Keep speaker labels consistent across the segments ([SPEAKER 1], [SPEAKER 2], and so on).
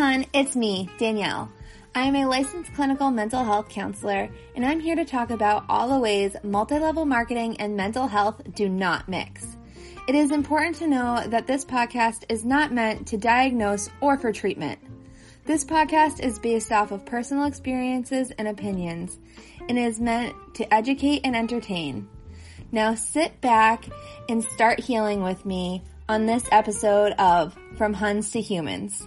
[SPEAKER 1] Hun, it's me, Danielle. I am a licensed clinical mental health counselor, and I'm here to talk about all the ways multi level marketing and mental health do not mix. It is important to know that this podcast is not meant to diagnose or for treatment. This podcast is based off of personal experiences and opinions and is meant to educate and entertain. Now sit back and start healing with me on this episode of From Huns to Humans.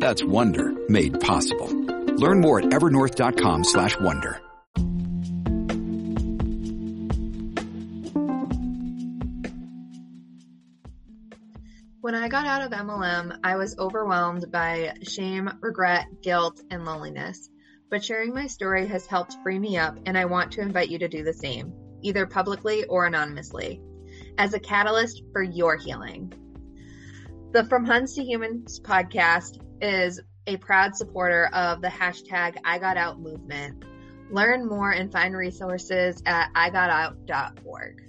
[SPEAKER 2] That's Wonder made possible. Learn more at evernorth.com slash wonder.
[SPEAKER 1] When I got out of MLM, I was overwhelmed by shame, regret, guilt, and loneliness. But sharing my story has helped free me up, and I want to invite you to do the same, either publicly or anonymously, as a catalyst for your healing. The From Huns to Humans podcast is a proud supporter of the hashtag I Got Out movement. Learn more and find resources at igotout.org.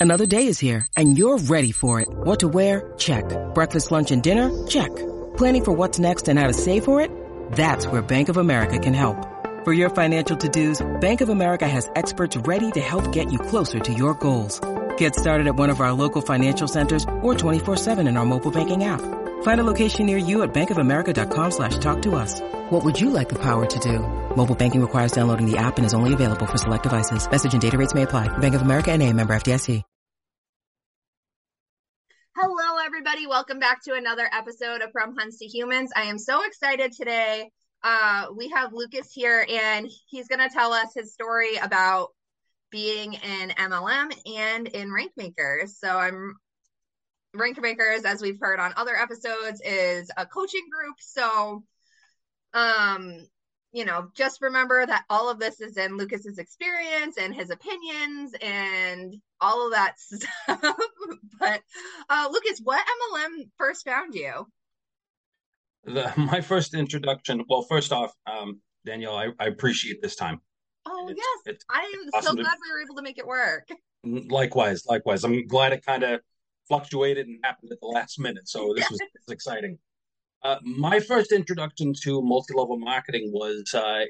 [SPEAKER 3] Another day is here and you're ready for it. What to wear? Check. Breakfast, lunch, and dinner? Check. Planning for what's next and how to save for it? That's where Bank of America can help. For your financial to-dos, Bank of America has experts ready to help get you closer to your goals. Get started at one of our local financial centers or 24-7 in our mobile banking app. Find a location near you at bankofamerica.com slash talk to us. What would you like the power to do? Mobile banking requires downloading the app and is only available for select devices. Message and data rates may apply. Bank of America and a member FDIC.
[SPEAKER 1] Hello, everybody. Welcome back to another episode of From Huns to Humans. I am so excited today. Uh, we have Lucas here, and he's going to tell us his story about being in MLM and in Rank Makers. So I'm Rank Makers, as we've heard on other episodes, is a coaching group. So, um, you know, just remember that all of this is in Lucas's experience and his opinions and all of that stuff. but uh, Lucas, what MLM first found you?
[SPEAKER 4] The, my first introduction. Well, first off, um, Danielle, I, I appreciate this time.
[SPEAKER 1] Oh it's, yes, it's I am awesome so glad to, we were able to make it work.
[SPEAKER 4] Likewise, likewise. I'm glad it kind of fluctuated and happened at the last minute. So this was, this exciting. Uh, my first introduction to multi-level marketing was uh,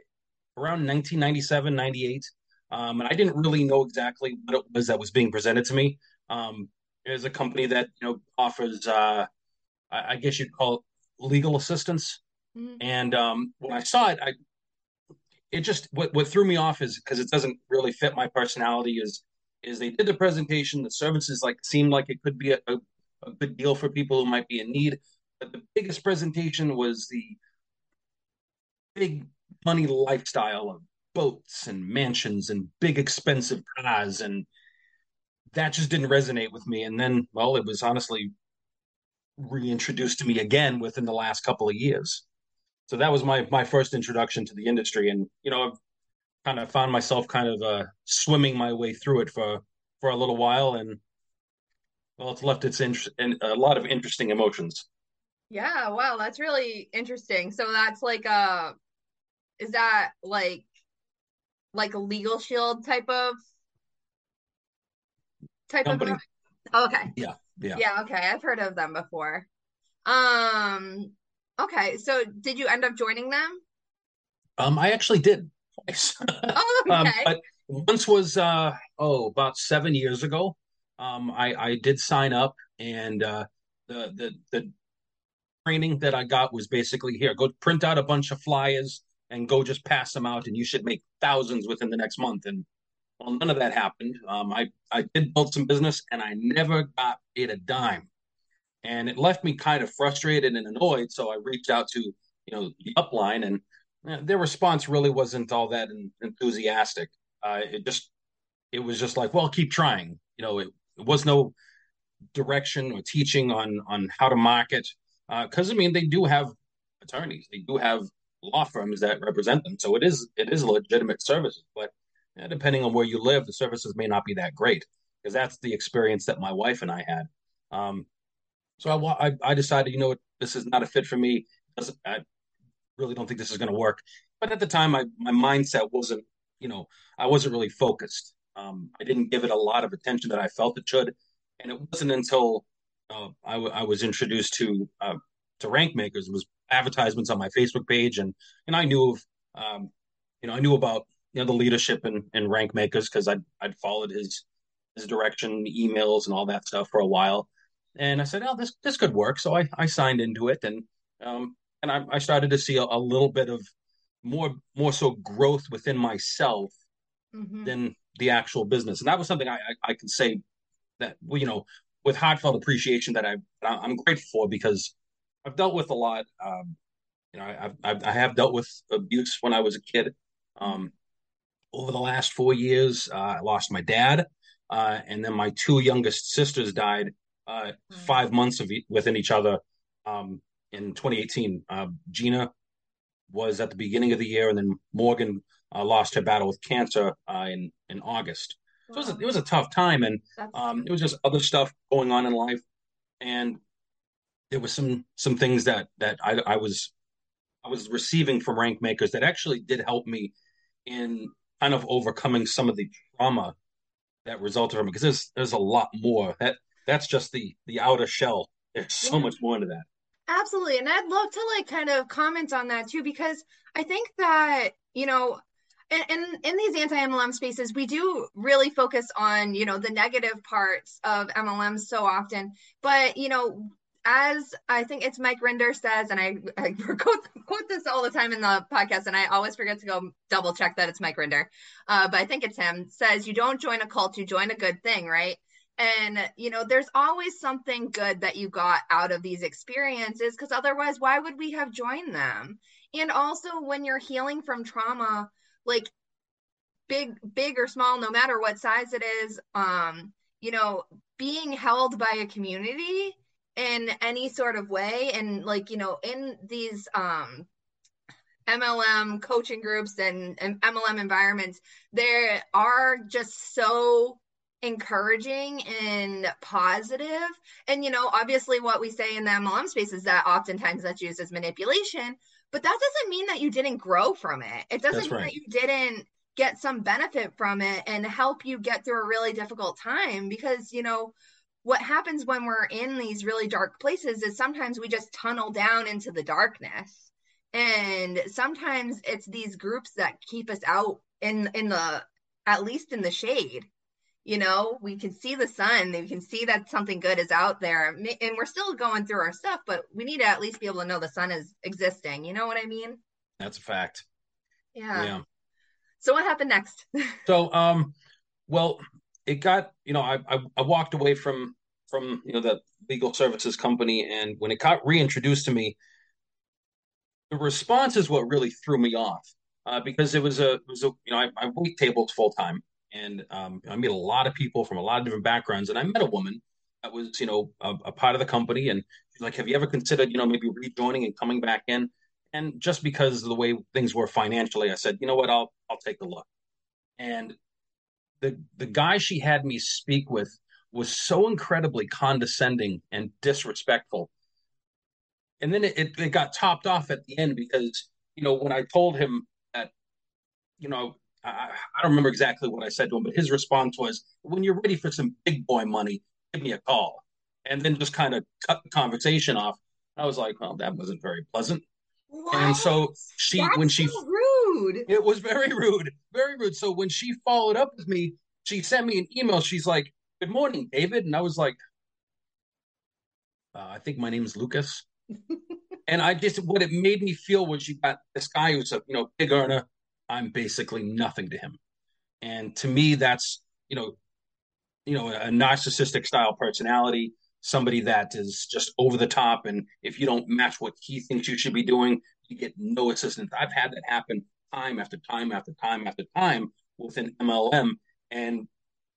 [SPEAKER 4] around 1997, 98. Um, and I didn't really know exactly what it was that was being presented to me. Um, there's a company that you know offers, uh, I, I, guess you'd call it legal assistance. Mm-hmm. And um, when I saw it, I it just what, what threw me off is because it doesn't really fit my personality. Is is they did the presentation, the services like seemed like it could be a, a, a good deal for people who might be in need. But the biggest presentation was the big money lifestyle of boats and mansions and big expensive cars and that just didn't resonate with me and then well it was honestly reintroduced to me again within the last couple of years so that was my my first introduction to the industry. And you know i've kind of found myself kind of uh, swimming my way through it for for a little while. And well it's left its interest and a lot of interesting emotions.
[SPEAKER 1] Yeah. Wow. That's really interesting. So that's like a uh, is that like like a legal shield type of type Company. of oh, okay.
[SPEAKER 4] Yeah. Yeah.
[SPEAKER 1] Yeah. Okay. I've heard of them before. Um okay so did you end up joining them?
[SPEAKER 4] Um i actually did twice.
[SPEAKER 1] Oh, um, okay.
[SPEAKER 4] um, but once was uh oh about seven years ago. Um i i did sign up and uh the the the training that i got was basically here go print out a bunch of flyers and go just pass them out and you should make thousands within the next month. And well none of that happened um, i i did build some business and i never got paid a dime and it left me kind of frustrated and annoyed so i reached out to you know the upline and uh, their response really wasn't all that enthusiastic uh, it just it was just like well keep trying you know it, it was no direction or teaching on on how to market because uh, I mean they do have attorneys, they do have law firms that represent them, so it is it is legitimate service. But yeah, depending on where you live, the services may not be that great because that's the experience that my wife and I had. Um, so I, I, I decided, you know what, this is not a fit for me. I really don't think this is going to work. But at the time, my my mindset wasn't, you know, I wasn't really focused. Um, I didn't give it a lot of attention that I felt it should, and it wasn't until uh, I, w- I was introduced to uh, to Rank Makers. It was advertisements on my Facebook page, and and I knew of, um, you know, I knew about you know the leadership in, in Rank Makers because I'd I'd followed his his direction, emails, and all that stuff for a while. And I said, "Oh, this this could work." So I I signed into it, and um, and I, I started to see a, a, little bit of more more so growth within myself mm-hmm. than the actual business, and that was something I I, I can say that you know with heartfelt appreciation that I I'm grateful for because I've dealt with a lot. Um, you know, I, I've, I have dealt with abuse when I was a kid. Um, over the last four years, uh, I lost my dad, uh, and then my two youngest sisters died uh, mm. five months of e- within each other um, in 2018. Uh, Gina was at the beginning of the year, and then Morgan uh, lost her battle with cancer uh, in in August. So it was, a, it was a tough time, and um, it was just other stuff going on in life, and there was some some things that that I, I was I was receiving from rank makers that actually did help me in kind of overcoming some of the trauma that resulted from it because there's there's a lot more that that's just the the outer shell. There's so yeah. much more into that.
[SPEAKER 1] Absolutely. And I'd love to like kind of comment on that too, because I think that, you know, in, in these anti-MLM spaces, we do really focus on, you know, the negative parts of MLM so often. But, you know, as I think it's Mike Rinder says, and I, I quote, quote, this all the time in the podcast, and I always forget to go double check that it's Mike Rinder, uh, but I think it's him, says, You don't join a cult, you join a good thing, right? And, you know, there's always something good that you got out of these experiences because otherwise, why would we have joined them? And also, when you're healing from trauma, like big, big or small, no matter what size it is, um, you know, being held by a community in any sort of way and like you know in these um MLM coaching groups and, and MLM environments, there are just so encouraging and positive. And, you know, obviously what we say in the MLM space is that oftentimes that's used as manipulation, but that doesn't mean that you didn't grow from it. It doesn't that's mean right. that you didn't get some benefit from it and help you get through a really difficult time because, you know, what happens when we're in these really dark places is sometimes we just tunnel down into the darkness. And sometimes it's these groups that keep us out in in the at least in the shade you know we can see the sun we can see that something good is out there and we're still going through our stuff but we need to at least be able to know the sun is existing you know what i mean?
[SPEAKER 4] That's a fact.
[SPEAKER 1] Yeah. Yeah. So what happened next?
[SPEAKER 4] So um well it got you know I, I i walked away from from you know the legal services company and when it got reintroduced to me the response is what really threw me off uh, because it was a it was a you know I, I wait tables full time and um, I met a lot of people from a lot of different backgrounds. And I met a woman that was, you know, a, a, part of the company, and she's like, "Have you ever considered, you know, maybe rejoining and coming back in?" And just because of the way things were financially, I said, "You know what? I'll I'll take a look." And the the guy she had me speak with was so incredibly condescending and disrespectful. And then it, it, it got topped off at the end because, you know, when I told him that, you know, I, I don't remember exactly what I said to him, but his response was, "When you're ready for some big boy money, give me a call," and then just kind of cut the conversation off. I was like, "Well, that wasn't very pleasant."
[SPEAKER 1] What?
[SPEAKER 4] And so she,
[SPEAKER 1] That's
[SPEAKER 4] when she
[SPEAKER 1] so rude,
[SPEAKER 4] it was very rude, very rude. So when she followed up with me, she sent me an email. She's like, "Good morning, David," and I was like, uh, "I think my name is Lucas." and I just what it made me feel was you got this guy who's a you know big earner, I'm basically nothing to him. And to me, that's, you know, you know, a narcissistic style personality, somebody that is just over the top. And if you don't match what he thinks you should be doing, you get no assistance. I've had that happen time after time after time after time with an MLM. And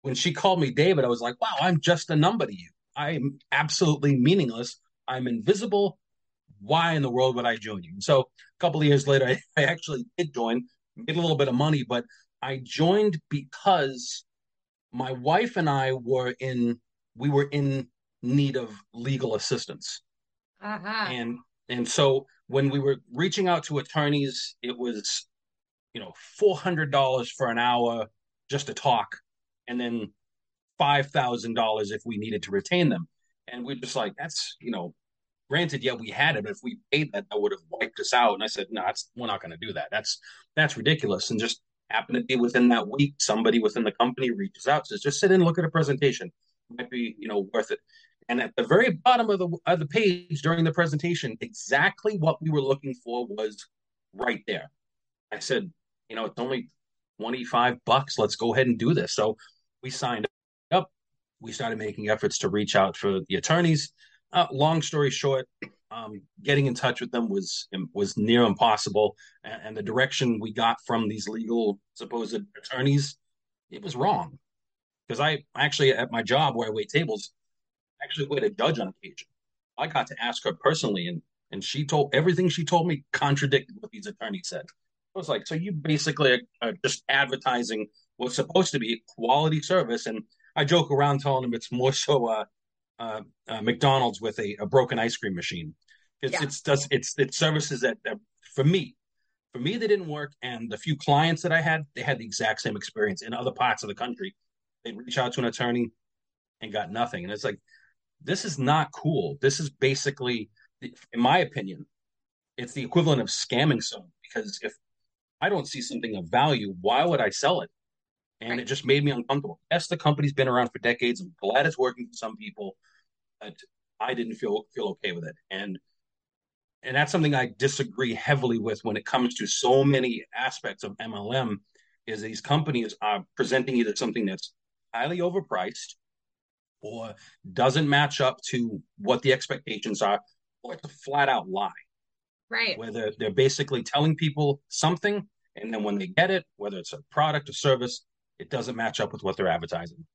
[SPEAKER 4] when she called me David, I was like, wow, I'm just a number to you. I'm absolutely meaningless. I'm invisible. why in the world would I join you? And so a couple of years later, I, I actually did join, made a little bit of money, but I joined because my wife and I were in we were in need of legal assistance. Uh-huh. And and so when we were reaching out to attorneys, it was, you know, four hundred dollars for an hour just to talk, and then five thousand dollars if we needed to retain them. And we're just like, that's you know, granted, yeah, we had it, but if we paid that, that would have wiped us out. And I said, no, we're not going to do that. That's that's ridiculous. And just happened to be within that week, somebody within the company reaches out, says, just sit in look at a presentation. might be, you know, worth it. And at the very bottom of the of the page during the presentation, exactly what we were looking for was right there. I said, you know, it's only 25 bucks. Let's go ahead and do this. So we signed up. We started making efforts to reach out for the attorneys. Uh, long story short, um, getting in touch with them was was near impossible, and, and, the direction we got from these legal supposed attorneys, it was wrong. Because I actually at my job where I wait tables, actually wait a judge on occasion. I got to ask her personally, and and she told everything she told me contradicted what these attorneys said. I was like, so you basically are just advertising what's supposed to be quality service, and I joke around telling them it's more so uh, uh, uh, McDonald's with a, a, broken ice cream machine. It's yeah. it's does it's it services that, that for me, for me they didn't work, and the few clients that I had, they had the exact same experience in other parts of the country. They'd reach out to an attorney and got nothing, and it's like this is not cool. This is basically, in my opinion, it's the equivalent of scamming someone because if I don't see something of value, why would I sell it? And right. it just made me uncomfortable. Yes, the company's been around for decades. I'm glad it's working for some people, but I didn't feel feel okay with it. And and that's something I disagree heavily with when it comes to so many aspects of MLM. Is these companies are presenting either something that's highly overpriced, or doesn't match up to what the expectations are, or it's a flat out lie.
[SPEAKER 1] Right.
[SPEAKER 4] Where they're, they're basically telling people something, and then when they get it, whether it's a product or service, it doesn't match up with what they're advertising.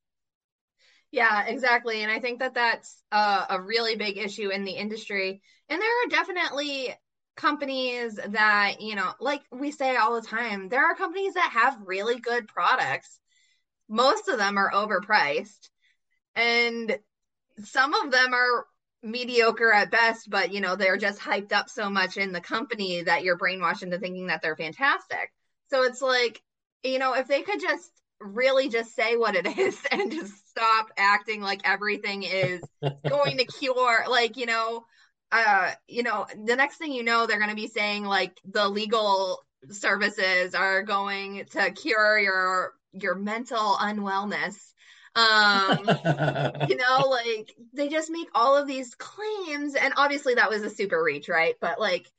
[SPEAKER 1] Yeah, exactly. And I think that that's a, a really big issue in the industry. And there are definitely companies that, you know, like we say all the time, there are companies that have really good products. Most of them are overpriced. And some of them are mediocre at best, but you know, they're just hyped up so much in the company that you're brainwashed into thinking that they're fantastic. So it's like, you know, if they could just really just say what it is and just stop acting like everything is going to cure like, you know, uh, you know, the next thing you know, they're going to be saying like the legal services are going to cure your your mental unwellness. Um you know like they just make all of these claims and obviously that was a super reach right? But like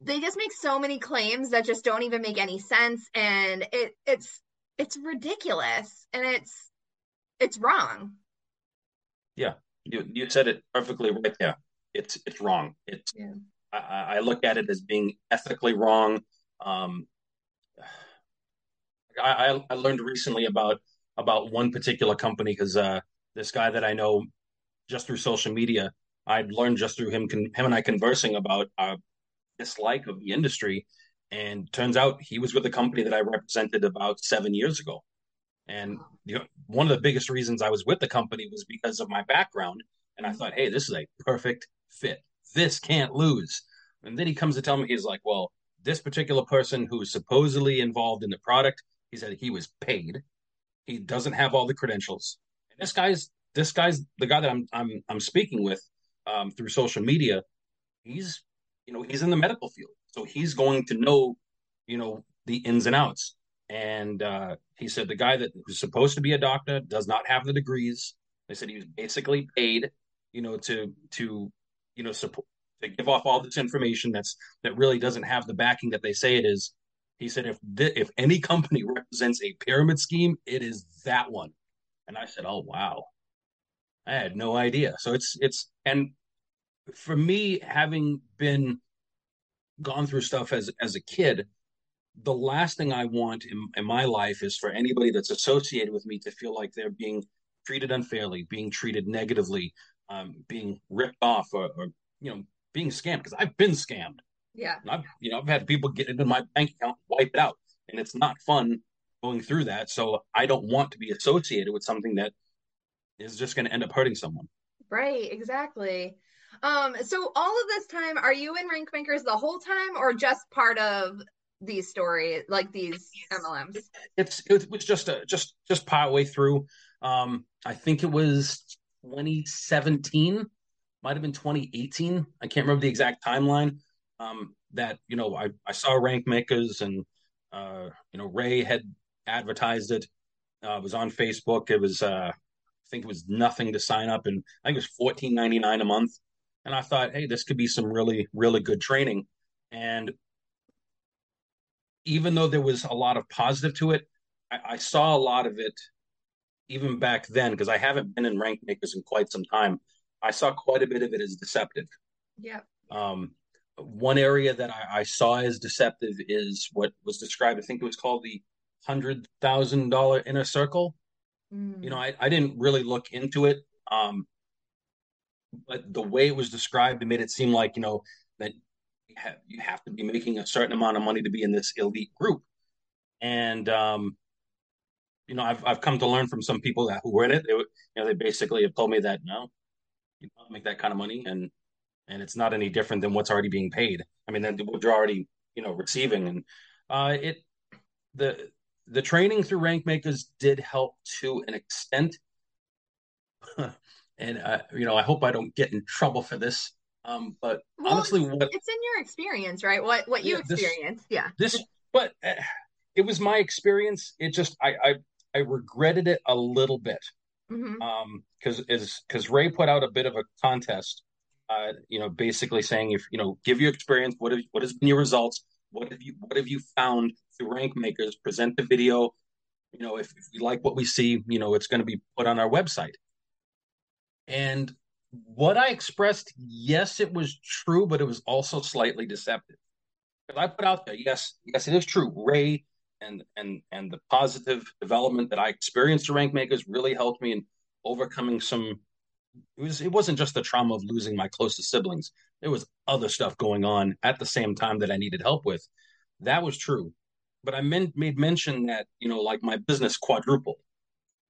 [SPEAKER 1] they just make so many claims that just don't even make any sense and it it's it's ridiculous and it's it's wrong.
[SPEAKER 4] Yeah. You you said it perfectly right there. It's it's wrong. It's yeah. I, I look at it as being ethically wrong. Um I, I learned recently about about one particular company because uh, this guy that I know just through social media, I'd learned just through him, him and I conversing about our dislike of the industry. And turns out he was with a company that I represented about seven years ago. And you know, one of the biggest reasons I was with the company was because of my background. And I thought, hey, this is a perfect fit. This can't lose. And then he comes to tell me, he's like, well, this particular person who's supposedly involved in the product, he said he was paid he doesn't have all the credentials. And this guy's this guy's the guy that I'm I'm I'm speaking with um, through social media. He's you know he's in the medical field, so he's going to know you know the ins and outs. And uh, he said the guy that was supposed to be a doctor does not have the degrees. They said he was basically paid, you know, to to you know support to give off all this information that's that really doesn't have the backing that they say it is he said, if th- if any company represents a pyramid scheme, it is that one. And I said, oh wow, I had no idea. So it's it's and for me, having been gone through stuff as as a kid, the last thing I want in, in my life is for anybody that's associated with me to feel like they're being treated unfairly, being treated negatively, um, being ripped off, or, or you know being scammed because I've been scammed.
[SPEAKER 1] Yeah.
[SPEAKER 4] And I've you know I've had people get into my bank account wipe it out, and it's not fun going through that. So I don't want to be associated with something that is just going to end up hurting someone.
[SPEAKER 1] Right, exactly. Um, so all of this time, are you in rank makers the whole time or just part of these stories, like these MLMs?
[SPEAKER 4] It's it was just a just just part way through. Um, I think it was 2017, might have been 2018. I can't remember the exact timeline. Um, that you know, I I saw rank makers and uh, you know, Ray had advertised it. Uh, it was on Facebook. It was uh, I think it was nothing to sign up, and I think it was fourteen ninety nine a month. And I thought, hey, this could be some really really good training. And even though there was a lot of positive to it, I, I saw a lot of it even back then because I haven't been in rank makers in quite some time. I saw quite a bit of it as deceptive.
[SPEAKER 1] Yeah.
[SPEAKER 4] Um, one area that I, I, saw as deceptive is what was described. I think it was called the hundred thousand dollar inner circle. Mm. You know, I, I didn't really look into it, um, but the way it was described, it made it seem like you know that you have, you have to be making a certain amount of money to be in this elite group, and um, you know, I've I've come to learn from some people that who were in it. They, you know, they basically have told me that no, you don't make that kind of money, and and it's not any different than what's already being paid. I mean, then what you're already you know receiving, and uh, it the the training through rank makers did help to an extent. and uh, you know, I hope I don't get in trouble for this. Um, but well, honestly, what
[SPEAKER 1] it's in your experience, right? What what you yeah, experienced, yeah.
[SPEAKER 4] This, but uh, it was my experience. It just I I, I regretted it a little bit. Mm-hmm. Um, because is because Ray put out a bit of a contest, uh, you know, basically saying if you know, give your experience, what have what has been your results, what have you what have you found through rank makers, present the video. You know, if, if we like what we see, you know, it's going to be put on our website. And what I expressed, yes, it was true, but it was also slightly deceptive. Because I put out there, yes, yes, it is true. Ray and and and the positive development that I experienced to rank makers really helped me in overcoming some it was it wasn't just the trauma of losing my closest siblings. There was other stuff going on at the same time that I needed help with. That was true. But I meant, made mention that, you know, like my business quadrupled.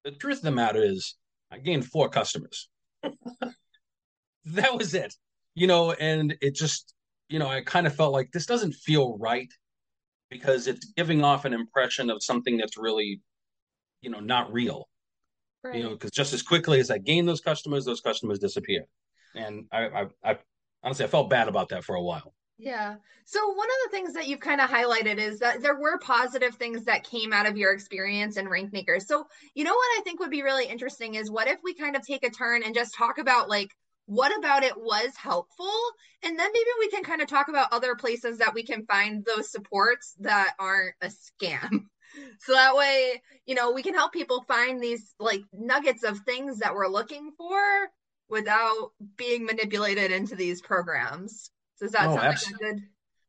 [SPEAKER 4] The truth of the matter is I gained four customers. That was it. You know, and it just, you know, I kind of felt like this doesn't feel right because it's giving off an impression of something that's really, you know, not real. Right. You know, because just as quickly as I gain those customers, those customers disappear. And I, I, I honestly, I felt bad about that for a while.
[SPEAKER 1] Yeah. So one of the things that you've kind of highlighted is that there were positive things that came out of your experience in rank makers. So, you know what I think would be really interesting is what if we kind of take a turn and just talk about like what about it was helpful and then maybe we can kind of talk about other places that we can find those supports that aren't a scam. So that way, you know, we can help people find these like nuggets of things that we're looking for without being manipulated into these programs. Does that oh, sound abs- like a good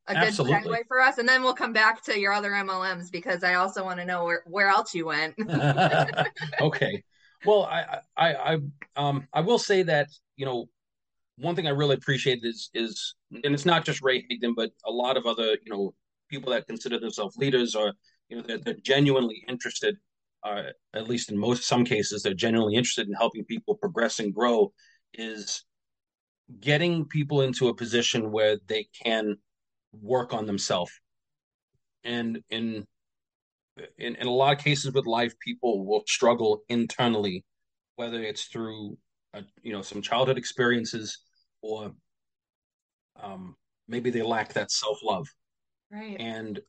[SPEAKER 1] a good Absolutely. segue for us? And then we'll come back to your other MLMs because I also want to know where, where else you went.
[SPEAKER 4] okay. Well, I, I, I, um, I will say that you know, one thing I really appreciate is is, and it's not just Ray Higdon, but a lot of other you know people that consider themselves leaders or you know they're, they're genuinely interested. Uh, at least in most some cases, they're genuinely interested in helping people progress and grow. Is getting people into a position where they can work on themselves. And in, in in a lot of cases with life, people will struggle internally, whether it's through a, you know some childhood experiences or um, maybe they lack that self love.
[SPEAKER 1] Right.
[SPEAKER 4] And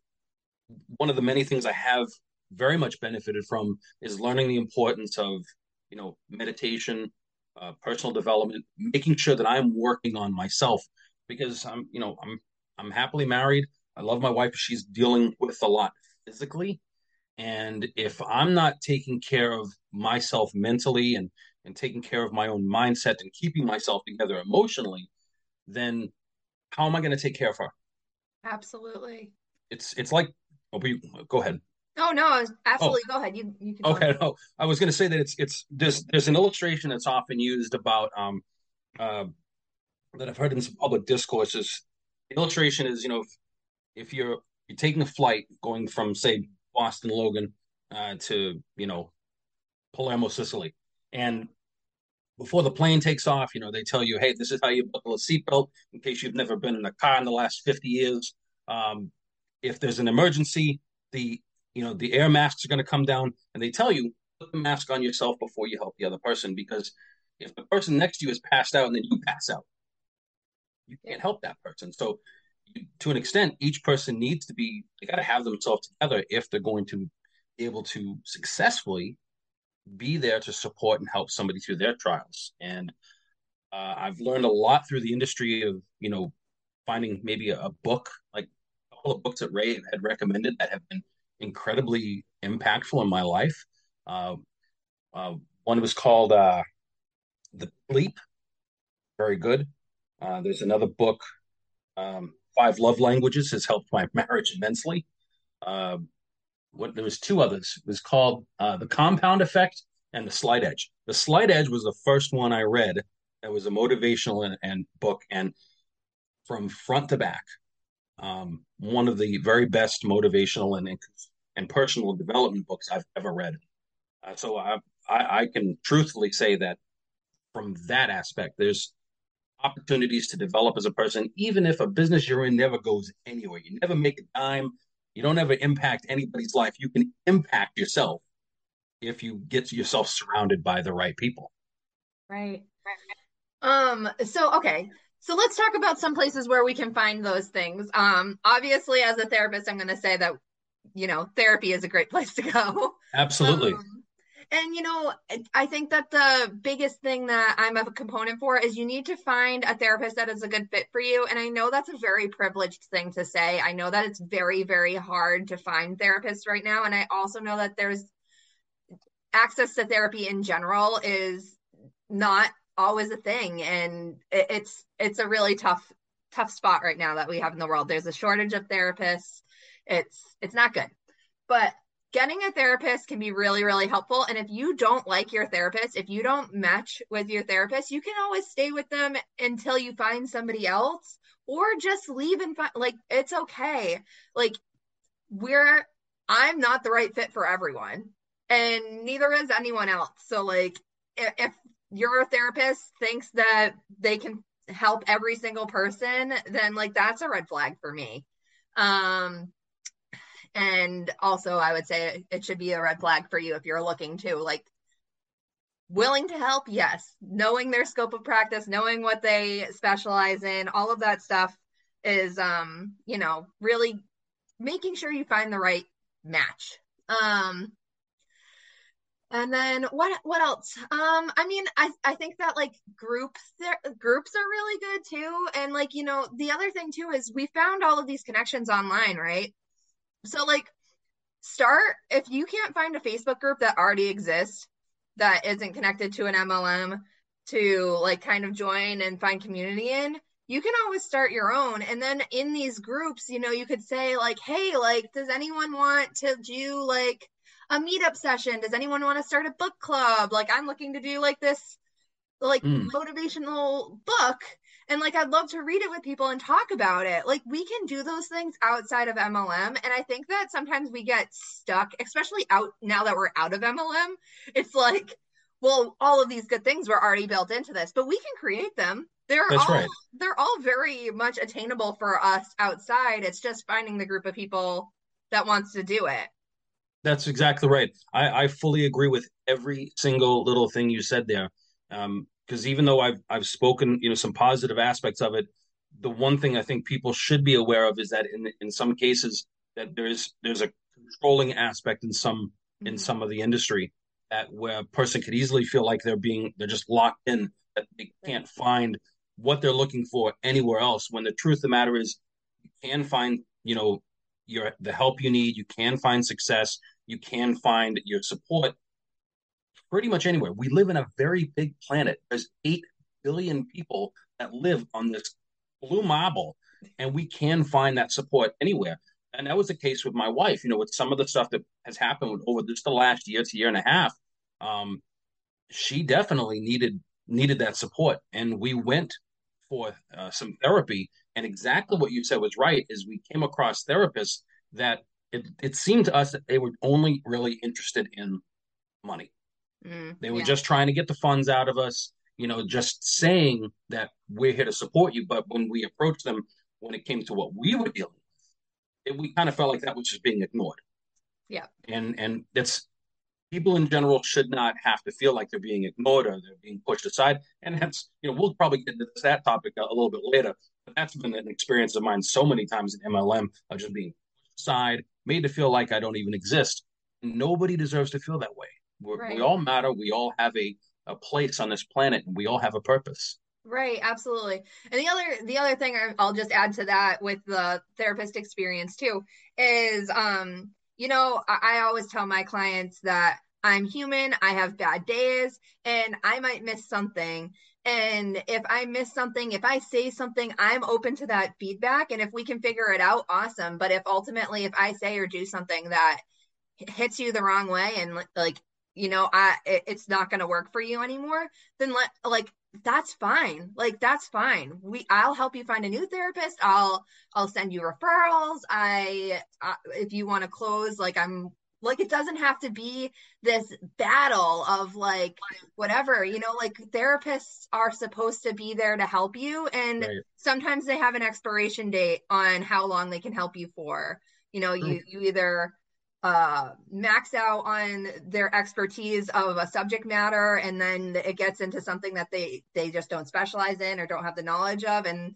[SPEAKER 4] one of the many things I have very much benefited from is learning the importance of you know meditation uh, personal development, making sure that I'm working on myself because I'm, you know, I'm I'm happily married. I love my wife. She's dealing with a lot physically, and if I'm not taking care of myself mentally and and taking care of my own mindset and keeping myself together emotionally, then how am I going to take care of her?
[SPEAKER 1] Absolutely.
[SPEAKER 4] It's it's like oh, we, go ahead.
[SPEAKER 1] Oh no, absolutely. Oh. Go ahead. You, you
[SPEAKER 4] can. Okay. No, I was going to say that it's it's there's there's an illustration that's often used about um uh that I've heard in some public discourses. The illustration is, you know, if, if you're you're taking a flight going from say Boston Logan uh, to you know Palermo, Sicily, and before the plane takes off, you know, they tell you, hey, this is how you buckle a seatbelt in case you've never been in a car in the last 50 years. Um, if there's an emergency, the you know the air masks are going to come down, and they tell you put the mask on yourself before you help the other person because if the person next to you is passed out and then you pass out, you can't help that person. So to an extent, each person needs to be they got to have themselves together if they're going to be able to successfully be there to support and help somebody through their trials. And uh, I've learned a lot through the industry of you know finding maybe a, a book like a couple of books that Ray had recommended that have been incredibly impactful in my life. Uh, uh, one was called uh, "The Sleep," very good. Uh, there's another book, um, Five Love Languages, has helped my marriage immensely. Uh, what there was two others. It was called uh, The Compound Effect and The Slight Edge. The Slight Edge was the first one I read. That was a motivational and, and book, and from front to back, um, one of the very best motivational and and personal development books I've ever read. Uh, so I, I I can truthfully say that from that aspect, there's opportunities to develop as a person, even if a business you're in never goes anywhere. You never make a dime. You don't ever impact anybody's life. You can impact yourself if you get yourself surrounded by the right people.
[SPEAKER 1] Right. Um, so okay. So let's talk about some places where we can find those things. Um, obviously as a therapist, I'm going to say that you know, therapy is a great place to go.
[SPEAKER 4] Absolutely. Um,
[SPEAKER 1] and you know, I think that the biggest thing that I'm a component for is you need to find a therapist that is a good fit for you. And I know that's a very privileged thing to say. I know that it's very, very hard to find therapists right now. And I also know that there's access to therapy in general is not always a thing. And it's it's a really tough, tough spot right now that we have in the world. There's a shortage of therapists. It's it's not good. But getting a therapist can be really really helpful. And if you don't like your therapist if you don't match with your therapist you can always stay with them until you find somebody else or just leave and find like it's okay. Like we're i'm not the right fit for everyone and neither is anyone else. So like if, if your therapist thinks that they can help every single person then like that's a red flag for me. Um and also, I would say it should be a red flag for you if you're looking to like willing to help. Yes. Knowing their scope of practice, knowing what they specialize in, all of that stuff is, um, you know, really making sure you find the right match. Um, and then what what else? Um, I mean, I I think that like groups groups are really good too. And like, you know, the other thing too is we found all of these connections online, right? So like start if you can't find a Facebook group that already exists that isn't connected to an MLM to like kind of join and find community in, you can always start your own. And then in these groups, you know, you could say like, "Hey, like does anyone want to do like a meetup session? Does anyone want to start a book club? Like I'm looking to do like this like mm. motivational book and like I'd love to read it with people and talk about it. Like we can do those things outside of MLM and I think that sometimes we get stuck, especially out now that we're out of MLM. It's like, well, all of these good things were already built into this, but we can create them. They're That's all right. they're all very much attainable for us outside. It's just finding the group of people that wants to do it.
[SPEAKER 4] That's exactly right. I, I fully agree with every single little thing you said there. Um, because even though I've I've spoken, you know, some positive aspects of it, the one thing I think people should be aware of is that in in some cases that there's there's a controlling aspect in some mm-hmm. in some of the industry that where a person could easily feel like they're being they're just locked in that they can't find what they're looking for anywhere else when the truth of the matter is you can find you know your the help you need you can find success you can find your support pretty much anywhere. We live in a very big planet. There's 8 billion people that live on this blue marble, and we can find that support anywhere. And that was the case with my wife, you know, with some of the stuff that has happened over just the last year to year and a half. Um, she definitely needed needed that support. And we went for uh, some therapy, and exactly what you said was right. Is we came across therapists that it, it seemed to us that they were only really interested in money. Mm, they were yeah. just trying to get the funds out of us, you know, just saying that we're here to support you. But when we approached them, when it came to what we were dealing with, it, we kind of felt like that was just being ignored.
[SPEAKER 1] Yeah.
[SPEAKER 4] And and that's people in general should not have to feel like they're being ignored or they're being pushed aside. And that's, you know, we'll probably get into that topic a, a little bit later. But that's been an experience of mine so many times in MLM of just being aside, made to feel like I don't even exist. Nobody deserves to feel that way. Right. We all matter. We all have a, a place on this planet, and we all have a purpose.
[SPEAKER 1] Right, absolutely. And the other the other thing I'll just add to that with the therapist experience too is um you know I, I always tell my clients that I'm human, I have bad days, and I might miss something. And if I miss something, if I say something, I'm open to that feedback. And if we can figure it out, awesome. But if ultimately, if I say or do something that hits you the wrong way and like you know i it, it's not going to work for you anymore then let like that's fine. Like that's fine. We i'll help you find a new therapist. I'll i'll send you referrals. I uh, if you want to close like i'm like it doesn't have to be this battle of like whatever you know like therapists are supposed to be there to help you and right. sometimes they have an expiration date on how long they can help you for. You know you you either uh, max out on their expertise of a subject matter and then it gets into something that they they just don't specialize in or don't have the knowledge of. And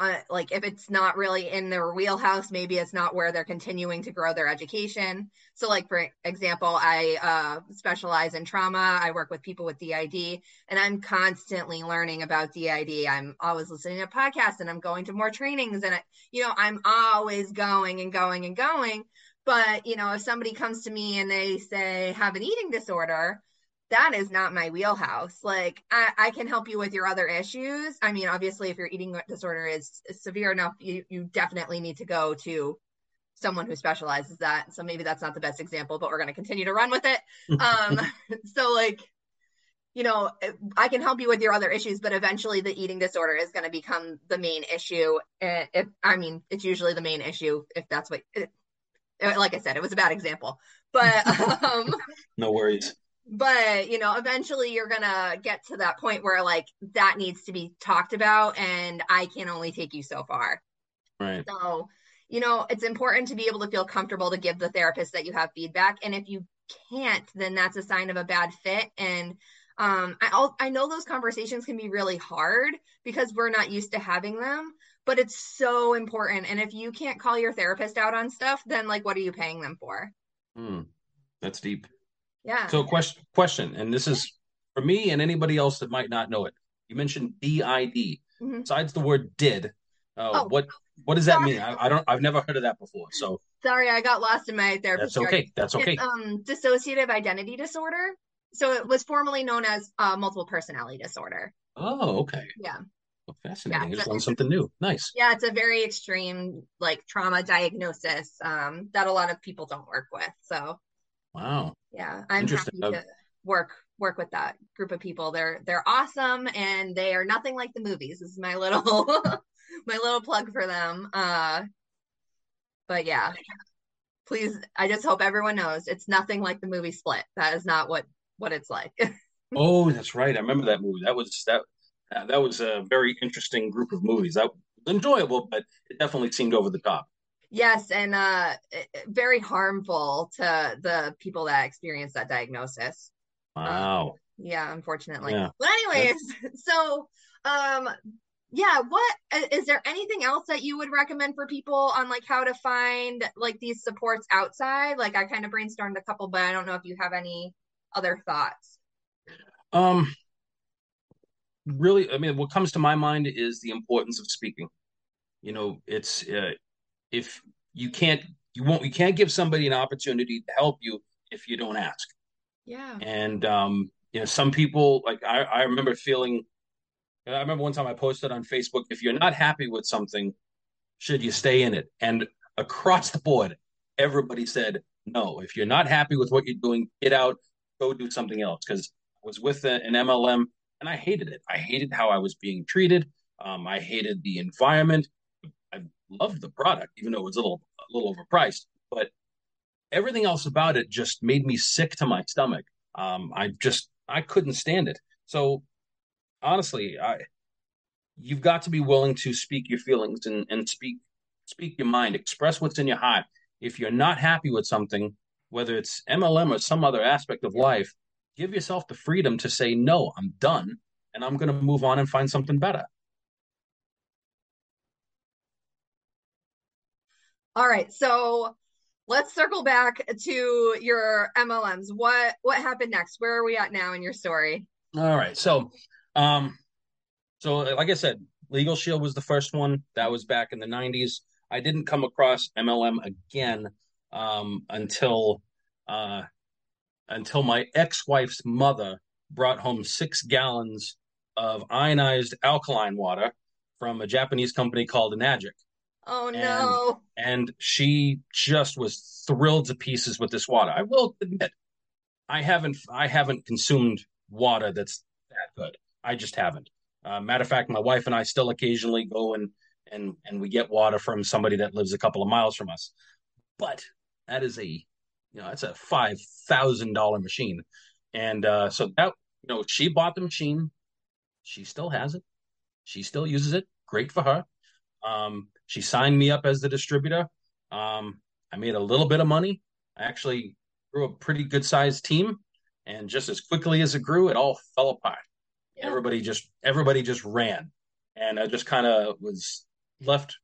[SPEAKER 1] uh, like if it's not really in their wheelhouse maybe it's not where they're continuing to grow their education. So like for example i uh, specialize in trauma. I work with people with DID and i'm constantly learning about DID i'm always listening to podcasts and i'm going to more trainings and I, you know i'm always going and going and going but, you know, if somebody comes to me and they say have an eating disorder, that is not my wheelhouse. Like I, I, can help you with your other issues. I mean, obviously, if your eating disorder is, is severe enough, you, you definitely need to go to someone who specializes that. So maybe that's not the best example, but we're going to continue to run with it. um, so like, you know, I can help you with your other issues, but eventually the eating disorder is going to become the main issue. And if I mean, it's usually the main issue if that's what uh, like I said, it was a bad example, but um,
[SPEAKER 4] no worries.
[SPEAKER 1] But you know, eventually you're gonna get to that point where like that needs to be talked about, and I can only take you so far.
[SPEAKER 4] Right.
[SPEAKER 1] So, you know, it's important to be able to feel comfortable to give the therapist that you have feedback, and if you can't, then that's a sign of a bad fit. And um, I I know those conversations can be really hard because we're not used to having them but it's so important. And if you can't call your therapist out on stuff, then like, what are you paying them for?
[SPEAKER 4] Hmm. That's deep.
[SPEAKER 1] Yeah.
[SPEAKER 4] So question, question, and this is for me and anybody else that might not know it. You mentioned DID. Mm-hmm. Besides the word did, uh, oh. what what does that mean? I, I, don't. I've never heard of that before. So
[SPEAKER 1] sorry, I got lost in my therapist.
[SPEAKER 4] That's okay. That's okay.
[SPEAKER 1] It's, um, dissociative identity disorder. So it was formerly known as uh, multiple personality disorder.
[SPEAKER 4] Oh, okay.
[SPEAKER 1] Yeah.
[SPEAKER 4] Oh, fascinating. Yeah, just learned something new. Nice.
[SPEAKER 1] Yeah, it's a very extreme like trauma diagnosis um, that a lot of people don't work with. So
[SPEAKER 4] Wow.
[SPEAKER 1] Yeah. I'm happy to work work with that group of people. They're they're awesome and they are nothing like the movies. This is my little my little plug for them. Uh but yeah. Please I just hope everyone knows it's nothing like the movie Split. That is not what what it's like.
[SPEAKER 4] oh, that's right. I remember that movie. That was that uh, that was a very interesting group of movies. That was enjoyable, but it definitely seemed over the top.
[SPEAKER 1] Yes, and uh, very harmful to the people that experience that diagnosis.
[SPEAKER 4] Wow.
[SPEAKER 1] Um, yeah, unfortunately. Yeah. But anyways, so um yeah, what is there anything else that you would recommend for people on like how to find like these supports outside? Like I kind of brainstormed a couple, but I don't know if you have any other thoughts.
[SPEAKER 4] Um really, I mean, what comes to my mind is the importance of speaking. You know, it's uh, if you can't, you won't, you can't give somebody an opportunity to help you if you don't ask.
[SPEAKER 1] Yeah.
[SPEAKER 4] And um, you know, some people like I, I remember feeling. I remember one time I posted on Facebook, if you're not happy with something, should you stay in it? And across the board, everybody said no. If you're not happy with what you're doing, get out, go do something else. Because I was with an MLM and I hated it. I hated how I was being treated. Um, I hated the environment. I loved the product, even though it was a little a little overpriced. But everything else about it just made me sick to my stomach. Um, I just I couldn't stand it. So honestly, I you've got to be willing to speak your feelings and, and speak speak your mind, express what's in your heart. If you're not happy with something, whether it's MLM or some other aspect of life, give yourself the freedom to say, no, I'm done and I'm going to move on and find something better.
[SPEAKER 1] All right. So let's circle back to your MLMs. What what happened next? Where are we at now in your story?
[SPEAKER 4] All right. So um so like I said, Legal Shield was the first one. That was back in the 90s. I didn't come across MLM again um until uh until my ex-wife's mother brought home 6 gallons of ionized alkaline water from a Japanese company called Enagic.
[SPEAKER 1] Oh no.
[SPEAKER 4] And, and she just was thrilled to pieces with this water. I will admit, I haven't I haven't consumed water that's that good. I just haven't. Uh, matter of fact, my wife and I still occasionally go and and and we get water from somebody that lives a couple of miles from us. But that is a you know that's a five thousand dollar machine, and uh, so that you know she bought the machine. She still has it. She still uses it. Great for her. Um, she signed me up as the distributor. Um, I made a little bit of money. I actually grew a pretty good sized team, and just as quickly as it grew, it all fell apart. Yeah. Everybody just everybody just ran, and I just kind of was left.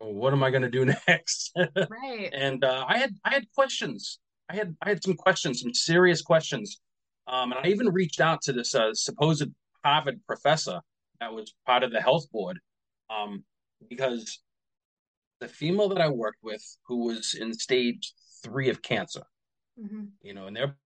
[SPEAKER 4] Well, what am I going to do next?
[SPEAKER 1] right.
[SPEAKER 4] And uh, I had I had questions. I had I had some questions, some serious questions, um, and I even reached out to this uh, supposed Harvard professor that was part of the health board, um, because the female that I worked with who was in stage three of cancer, mm-hmm. you know, and they're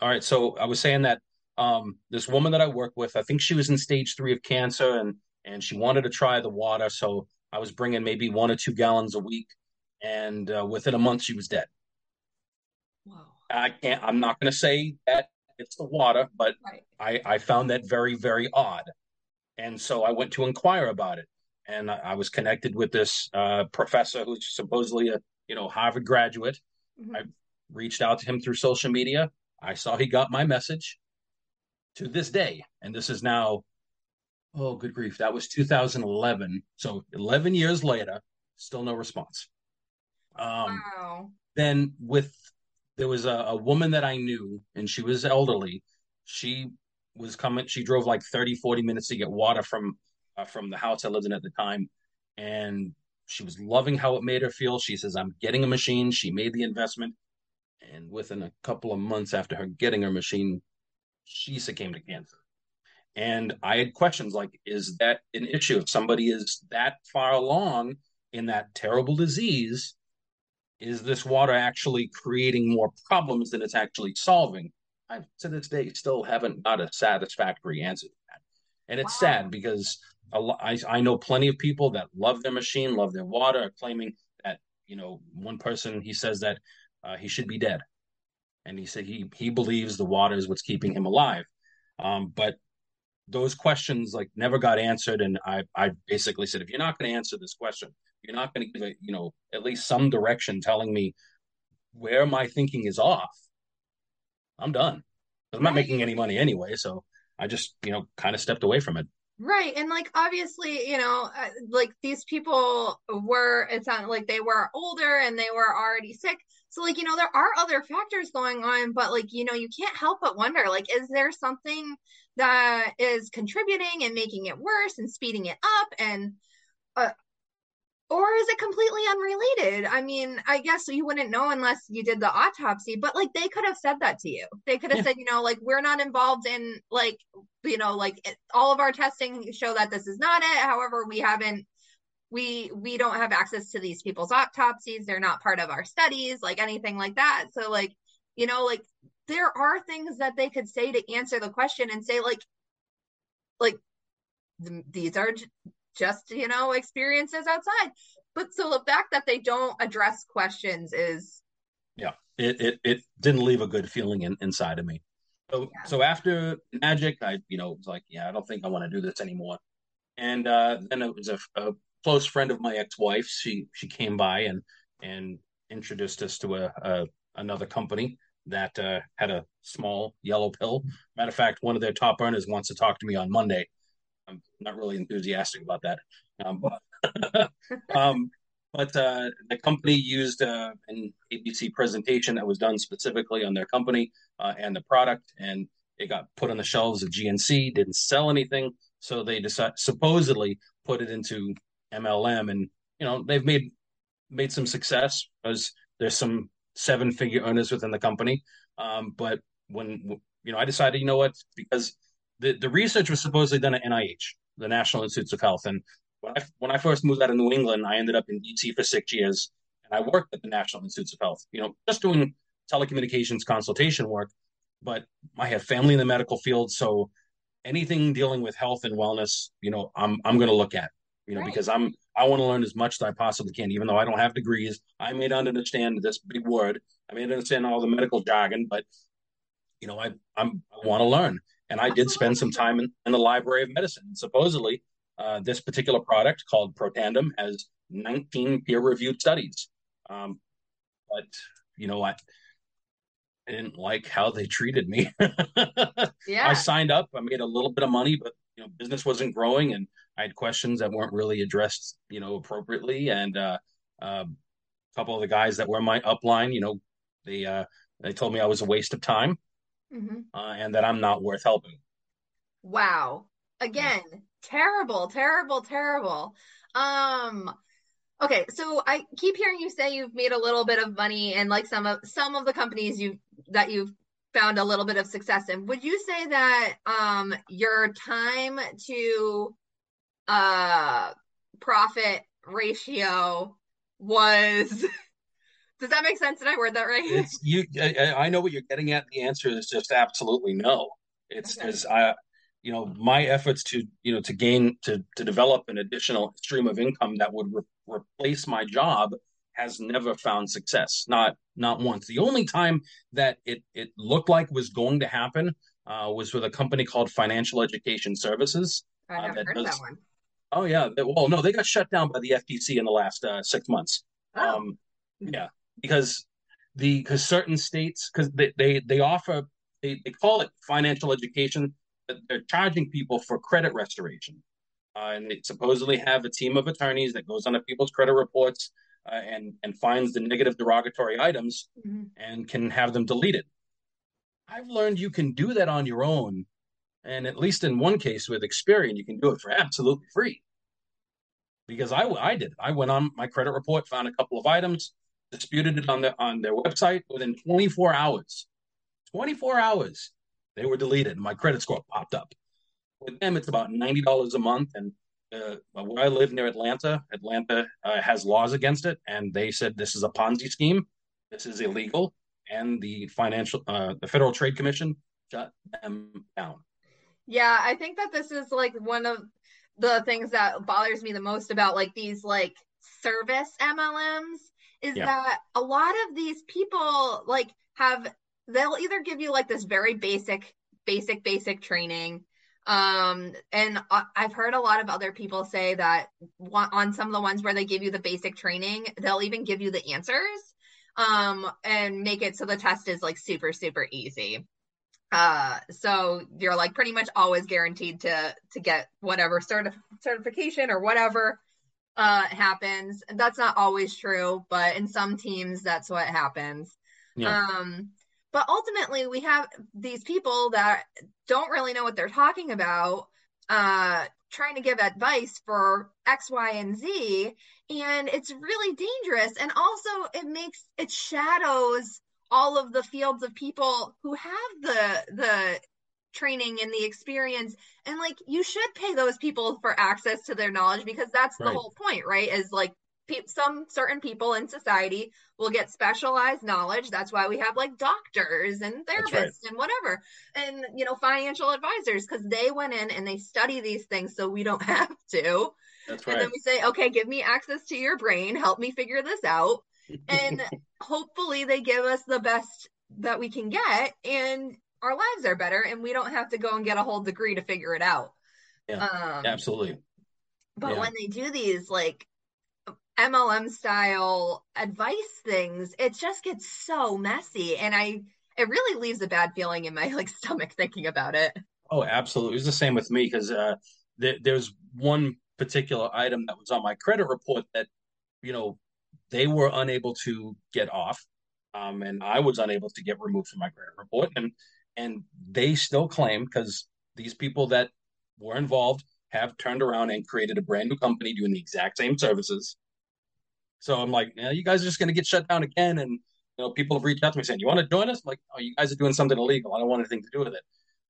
[SPEAKER 4] all right. So I was saying that um, this woman that I work with, I think she was in stage three of cancer, and and she wanted to try the water. So I was bringing maybe one or two gallons a week, and uh, within a month she was dead. Wow. I can't. I'm not going to say that it's the water, but right. I, I found that very, very odd. And so I went to inquire about it. And I, I was connected with this uh, professor who's supposedly a you know Harvard graduate. Mm-hmm. I reached out to him through social media. I saw he got my message to this day. And this is now, oh, good grief, that was 2011. So 11 years later, still no response. Um, wow. Then with there was a, a woman that I knew, and she was elderly. She was coming. She drove like 30, 40 minutes to get water from uh, from the house I lived in at the time, and she was loving how it made her feel. She says, "I'm getting a machine." She made the investment, and within a couple of months after her getting her machine, she succumbed to cancer. And I had questions like, "Is that an issue? If somebody is that far along in that terrible disease, is this water actually creating more problems than it's actually solving? I, to this day, still haven't got a satisfactory answer to that. And it's wow. sad because I, I know plenty of people that love their machine, love their water, are claiming that, you know, one person, he says that uh, he should be dead. And he said he, he believes the water is what's keeping him alive. Um, but those questions like never got answered. And I, I basically said, if you're not going to answer this question, you're not going to give it, you know, at least some direction telling me where my thinking is off. I'm done. I'm not making any money anyway, so I just, you know, kind of stepped away from it.
[SPEAKER 1] Right. And like obviously, you know, uh, like these people were it sounded like they were older and they were already sick. So like, you know, there are other factors going on, but like, you know, you can't help but wonder like is there something that is contributing and making it worse and speeding it up and uh, or is it completely unrelated? I mean, I guess you wouldn't know unless you did the autopsy, but like they could have said that to you. They could have yeah. said, you know, like we're not involved in like, you know, like it, all of our testing show that this is not it. However, we haven't we we don't have access to these people's autopsies. They're not part of our studies, like anything like that. So like, you know, like there are things that they could say to answer the question and say like like these are just you know experiences outside but so the fact that they don't address questions is
[SPEAKER 4] yeah it it, it didn't leave a good feeling in, inside of me So, yeah. so after Enagic, I, you know, was like, yeah, I don't think I want to do this anymore. And uh, then it was a, a close friend of my ex-wife. She she came by and and introduced us to a, a another company that uh, had a small yellow pill. Matter of fact, one of their top earners wants to talk to me on Monday. I'm not really enthusiastic about that, um, but um, but uh, the company used uh, an ABC presentation that was done specifically on their company uh, and the product, and it got put on the shelves of GNC. Didn't sell anything, so they decided supposedly put it into MLM, and you know they've made made some success because there's some seven figure owners within the company. Um, but when you know, I decided, you know what, because the, the research was supposedly done at NIH, the National Institutes of Health, and when I when I first moved out of New England, I ended up in DC for six years, and I worked at the National Institutes of Health. You know, just doing telecommunications consultation work, but I have family in the medical field, so anything dealing with health and wellness, you know, I'm I'm going to look at, you know, right. because I'm I want to learn as much as I possibly can, even though I don't have degrees. I may not understand this big word. I may not understand all the medical jargon, but you know, I I'm I want to learn. And I did spend some time in, in the Library of Medicine. And supposedly, uh, this particular product called Protandim has 19 peer-reviewed studies. Um, but you know what? I didn't like how they treated me. yeah. I signed up. I made a little bit of money, but you know, business wasn't growing, and I had questions that weren't really addressed, you know, appropriately. And uh, uh, a couple of the guys that were my upline, you know, they uh, they told me I was a waste of time, mm-hmm. uh, and that I'm not worth helping.
[SPEAKER 1] Wow! Again, terrible, terrible, terrible. Um, okay, so I keep hearing you say you've made a little bit of money, and like some of some of the companies you that you've found a little bit of success in. Would you say that um, your time to uh, profit ratio was? Does that make sense? Did I word that right?
[SPEAKER 4] It's you. I, I know what you're getting at. The answer is just absolutely no. It's okay. as I, you know, my efforts to you know to gain to to develop an additional stream of income that would re- replace my job has never found success. Not not once. The only time that it it looked like was going to happen uh, was with a company called Financial Education Services.
[SPEAKER 1] I uh, heard does, that one.
[SPEAKER 4] Oh yeah. Well, no, they got shut down by the FTC in the last uh, six months. Oh. Um, yeah, because the because certain states because they, they they offer they, they call it financial education. but They're charging people for credit restoration. Uh, and they supposedly have a team of attorneys that goes on to people's credit reports uh, and and finds the negative derogatory items mm-hmm. and can have them deleted. I've learned you can do that on your own, and at least in one case with Experian, you can do it for absolutely free. Because I I did I went on my credit report, found a couple of items, disputed it on the on their website within 24 hours. 24 hours, they were deleted. My credit score popped up. With them, it's about ninety dollars a month, and uh, where I live near Atlanta, Atlanta uh, has laws against it, and they said this is a Ponzi scheme. This is illegal, and the financial, uh, the Federal Trade Commission shut them down.
[SPEAKER 1] Yeah, I think that this is like one of the things that bothers me the most about like these like service MLMs is yeah. that a lot of these people like have they'll either give you like this very basic basic basic training um and i've heard a lot of other people say that on some of the ones where they give you the basic training they'll even give you the answers um and make it so the test is like super super easy uh so you're like pretty much always guaranteed to to get whatever certif- certification or whatever uh happens that's not always true but in some teams that's what happens yeah. um but ultimately, we have these people that don't really know what they're talking about, uh, trying to give advice for X, Y, and Z. And it's really dangerous. And also, it makes it shadows all of the fields of people who have the the training and the experience and like you should pay those people for access to their knowledge because that's right. the whole point right is like some certain people in society will get specialized knowledge. That's why we have like doctors and therapists right. and whatever, and you know, financial advisors because they went in and they study these things so we don't have to. That's right. And then we say, okay, give me access to your brain, help me figure this out, and hopefully they give us the best that we can get. And our lives are better and we don't have to go and get a whole degree to figure it out.
[SPEAKER 4] Yeah, um, absolutely.
[SPEAKER 1] But yeah. when they do these like MLM style advice things, it just gets so messy. And I, it really leaves a bad feeling in my like stomach thinking about it.
[SPEAKER 4] Oh, absolutely. It was the same with me because uh, th- there's one particular item that was on my credit report that, you know, they were unable to get off, um, and I was unable to get removed from my credit report, and and they still claim because these people that were involved have turned around and created a brand new company doing the exact same services. So I'm like, yeah, you guys are just going to get shut down again, and you know, people have reached out to me saying, "You want to join us?" I'm like, oh, you guys are doing something illegal. I don't want anything to do with it.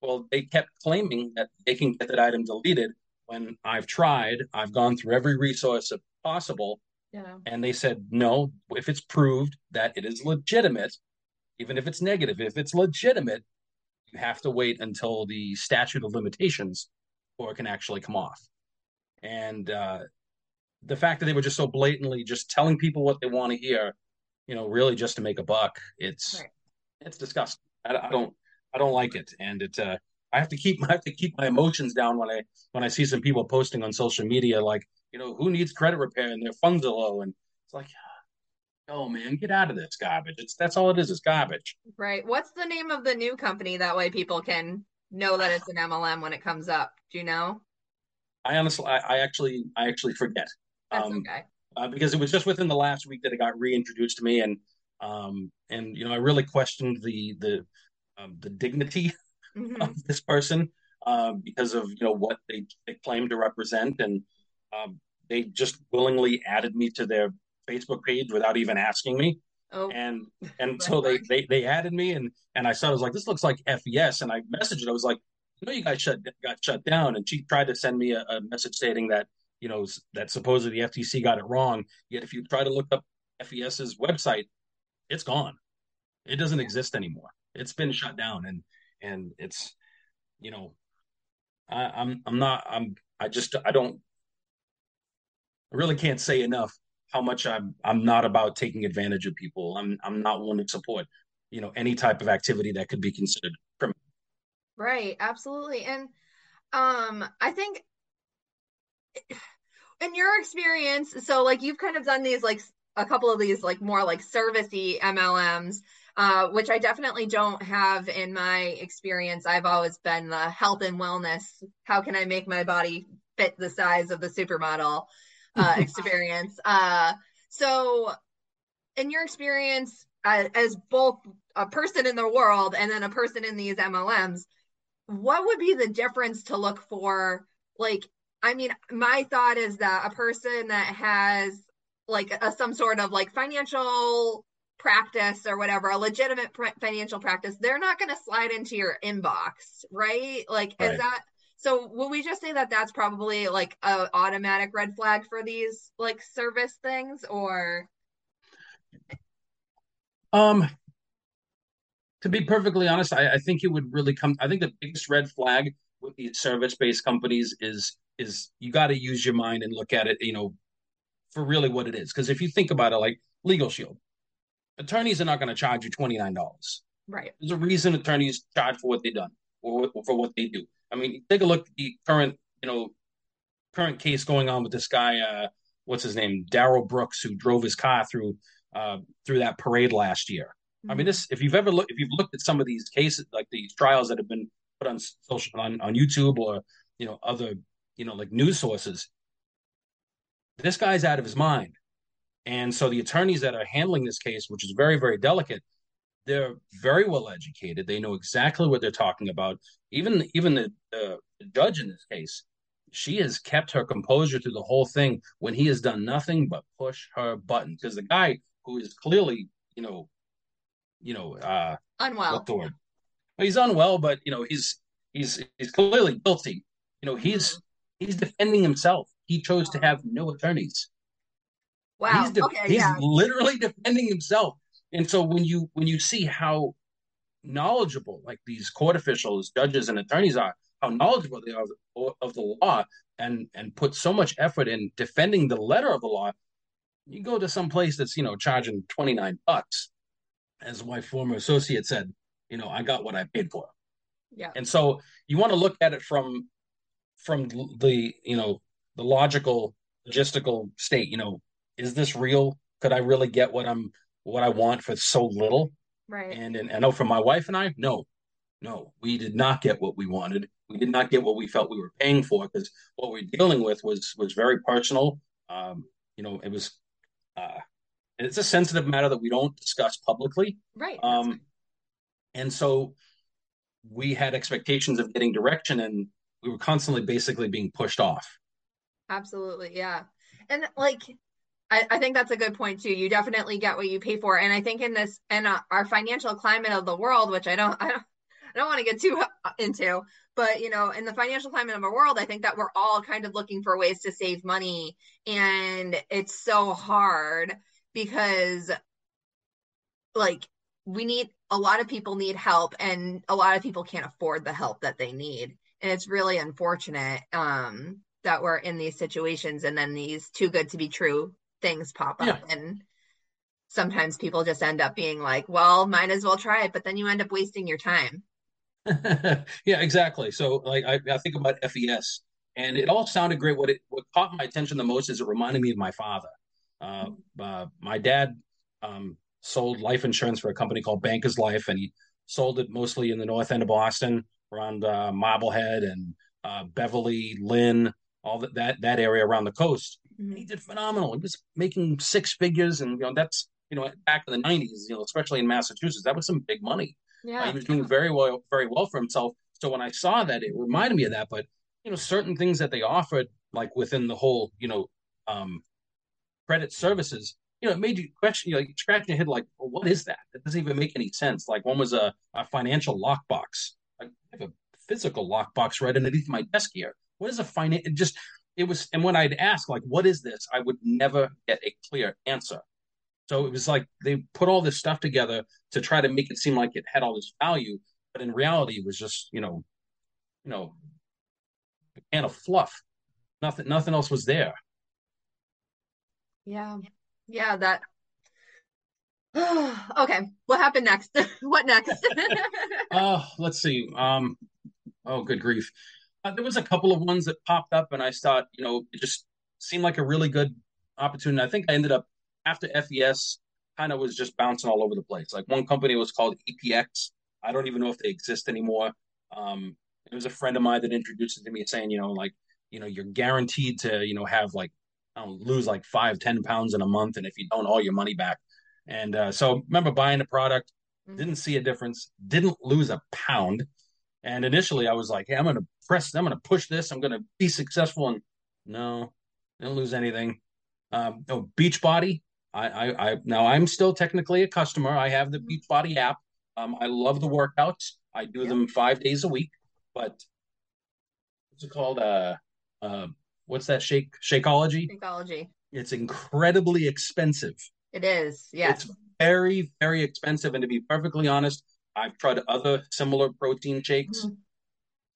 [SPEAKER 4] Well, they kept claiming that they can get that item deleted when I've tried. I've gone through every resource possible, yeah. and they said no. If it's proved that it is legitimate, even if it's negative, if it's legitimate, you have to wait until the statute of limitations or it can actually come off. And uh, the fact that they were just so blatantly just telling people what they want to hear, you know, really just to make a buck, it's right. it's disgusting. I, I, don't I don't like it, and it uh, I have to keep I have to keep my emotions down when I when I see some people posting on social media like you know who needs credit repair and their funds are low, and it's like oh man, get out of this garbage. It's that's all it is, is garbage.
[SPEAKER 1] Right. What's the name of the new company? That way people can know that it's an MLM when it comes up. Do you know?
[SPEAKER 4] I honestly, I, I actually, I actually forget.
[SPEAKER 1] That's um, okay.
[SPEAKER 4] Uh, because it was just within the last week that it got reintroduced to me, and um, and you know, I really questioned the the um, the dignity mm-hmm. of this person uh, because of you know what they, they claim to represent, and um, they just willingly added me to their Facebook page without even asking me. Oh. And and so they, they they added me and and I saw I was like this looks like FES and I messaged it. I was like you know you guys shut got shut down. And she tried to send me a, a message stating that you know that supposedly the FTC got it wrong. Yet if you try to look up FES's website it's gone. It doesn't exist anymore. It's been shut down. And and it's you know I, I'm I'm not I'm I just I don't I really can't say enough how much I'm I'm not about taking advantage of people. I'm I'm not one to support, you know, any type of activity that could be considered criminal.
[SPEAKER 1] Right, absolutely. And um I think in your experience, so like you've kind of done these like a couple of these like more like servicey MLMs, uh, which I definitely don't have in my experience. I've always been the health and wellness. How can I make my body fit the size of the supermodel? uh, experience. Uh, so, in your experience uh, as both a person in the world and then a person in these MLMs, what would be the difference to look for? Like, I mean, my thought is that a person that has like a, some sort of like financial practice or whatever, a legitimate pr- financial practice, they're not going to slide into your inbox, right? Like, right. is that so will we just say that that's probably like a automatic red flag for these like service things or
[SPEAKER 4] um to be perfectly honest, I, I think it would really come I think the biggest red flag with these service based companies is is you got to use your mind and look at it, you know, for really what it is. Because if you think about it, like Legal Shield, attorneys are not going to charge you twenty nine dollars.
[SPEAKER 1] Right.
[SPEAKER 4] There's a reason attorneys charge for what they've done or for what they do. I mean, take a look at the current, you know, current case going on with this guy. Uh, what's his name? Darrell Brooks, who drove his car through uh, through that parade last year. Mm-hmm. I mean, mm-hmm. this if you've ever looked if you've looked at some of these cases, like these trials that have been put on social on, on YouTube or you know other you know like news sources, this guy's out of his mind. And so the attorneys that are handling this case, which is very, very delicate, they're very well educated. They know exactly what they're talking about. Even even the, the judge in this case, she has kept her composure through the whole thing when he has done nothing but push her button. Because the guy who is clearly, you know, you know, uh,
[SPEAKER 1] unwell. What the
[SPEAKER 4] word? Well, he's unwell, but you know, he's he's he's clearly guilty. You know, he's mm-hmm. he's defending himself. He chose to have no attorneys.
[SPEAKER 1] Wow.
[SPEAKER 4] He's, de-
[SPEAKER 1] okay,
[SPEAKER 4] he's
[SPEAKER 1] yeah.
[SPEAKER 4] literally defending himself. And so when you when you see how knowledgeable like these court officials, judges, and attorneys are, how knowledgeable they are of, the law, and and put so much effort in defending the letter of the law, you go to some place that's you know charging twenty nine bucks, as my former associate said, you know I got what I paid for.
[SPEAKER 1] Yeah.
[SPEAKER 4] And so you want to look at it from from the you know the logical logistical state. You know, is this real? Could I really get what I'm what I want for so little?
[SPEAKER 1] Right.
[SPEAKER 4] And and I know for my wife and I, no, no, we did not get what we wanted. We did not get what we felt we were paying for because what we're dealing with was was very personal. Um, you know, it was uh, and it's a sensitive matter that we don't discuss publicly.
[SPEAKER 1] Right.
[SPEAKER 4] Um, and so we had expectations of getting direction, and we were constantly basically being pushed off.
[SPEAKER 1] Absolutely, yeah, and like I, I, think that's a good point too. You definitely get what you pay for, and I think in this and uh, our financial climate of the world, which I don't, I don't, I don't want to get too into, but you know, in the financial climate of our world, I think that we're all kind of looking for ways to save money, and it's so hard because, like, we need a lot of people need help, and a lot of people can't afford the help that they need, and it's really unfortunate um, that we're in these situations, and then these too good to be true things pop up, yeah. and sometimes people just end up being like, well, might as well try it, but then you end up wasting your time.
[SPEAKER 4] yeah, exactly. So like I, I, think about FES and it all sounded great. What it what caught my attention the most is it reminded me of my father. Uh, uh, my dad um, sold life insurance for a company called Bankers Life, and he sold it mostly in the north end of Boston, around uh, Marblehead and uh, Beverly, Lynn, all that that that area around the coast. Mm-hmm. He did phenomenal. He was making six figures, and you know that's you know back in the '90s, you know, especially in Massachusetts, that was some big money. Yeah. He was doing very well, very well for himself. So when I saw that, it reminded me of that. But you know, certain things that they offered, like within the whole, you know, um, credit services, you know, it made you question, you know, scratch your head, like, well, what is that? It doesn't even make any sense. Like one was a, a financial lockbox. I have a physical lockbox right underneath my desk here. What is a finance? It just it was, and when I'd ask, like, what is this? I would never get a clear answer. So it was like they put all this stuff together to try to make it seem like it had all this value, but in reality, it was just you know, you know, a can of fluff. Nothing, nothing else was there.
[SPEAKER 1] Yeah, yeah. That. okay, what happened next? what next?
[SPEAKER 4] Oh, uh, let's see. Um, oh, good grief. Uh, there was a couple of ones that popped up, and I thought, you know, it just seemed like a really good opportunity. I think I ended up after FES kind of was just bouncing all over the place. Like one company was called EPX. I don't even know if they exist anymore. Um, it was a friend of mine that introduced it to me saying, you know, like, you know, you're guaranteed to, you know, have like, I don't lose like five, ten pounds in a month. And if you don't, all your money back. And uh, so remember buying the product, mm-hmm. didn't see a difference, didn't lose a pound. And initially I was like, hey, I'm going to press, I'm going to push this. I'm going to be successful. And no, didn't lose anything. Um, oh, Beachbody, I, I, I now I'm still technically a customer. I have the mm-hmm. Beachbody app. Um, I love the workouts. I do them five days a week. But what's it called? Uh, uh, what's that shake? Shakeology.
[SPEAKER 1] Shakeology.
[SPEAKER 4] It's incredibly expensive.
[SPEAKER 1] It is. Yes.
[SPEAKER 4] It's very, very expensive. And to be perfectly honest, I've tried other similar protein shakes. Mm-hmm.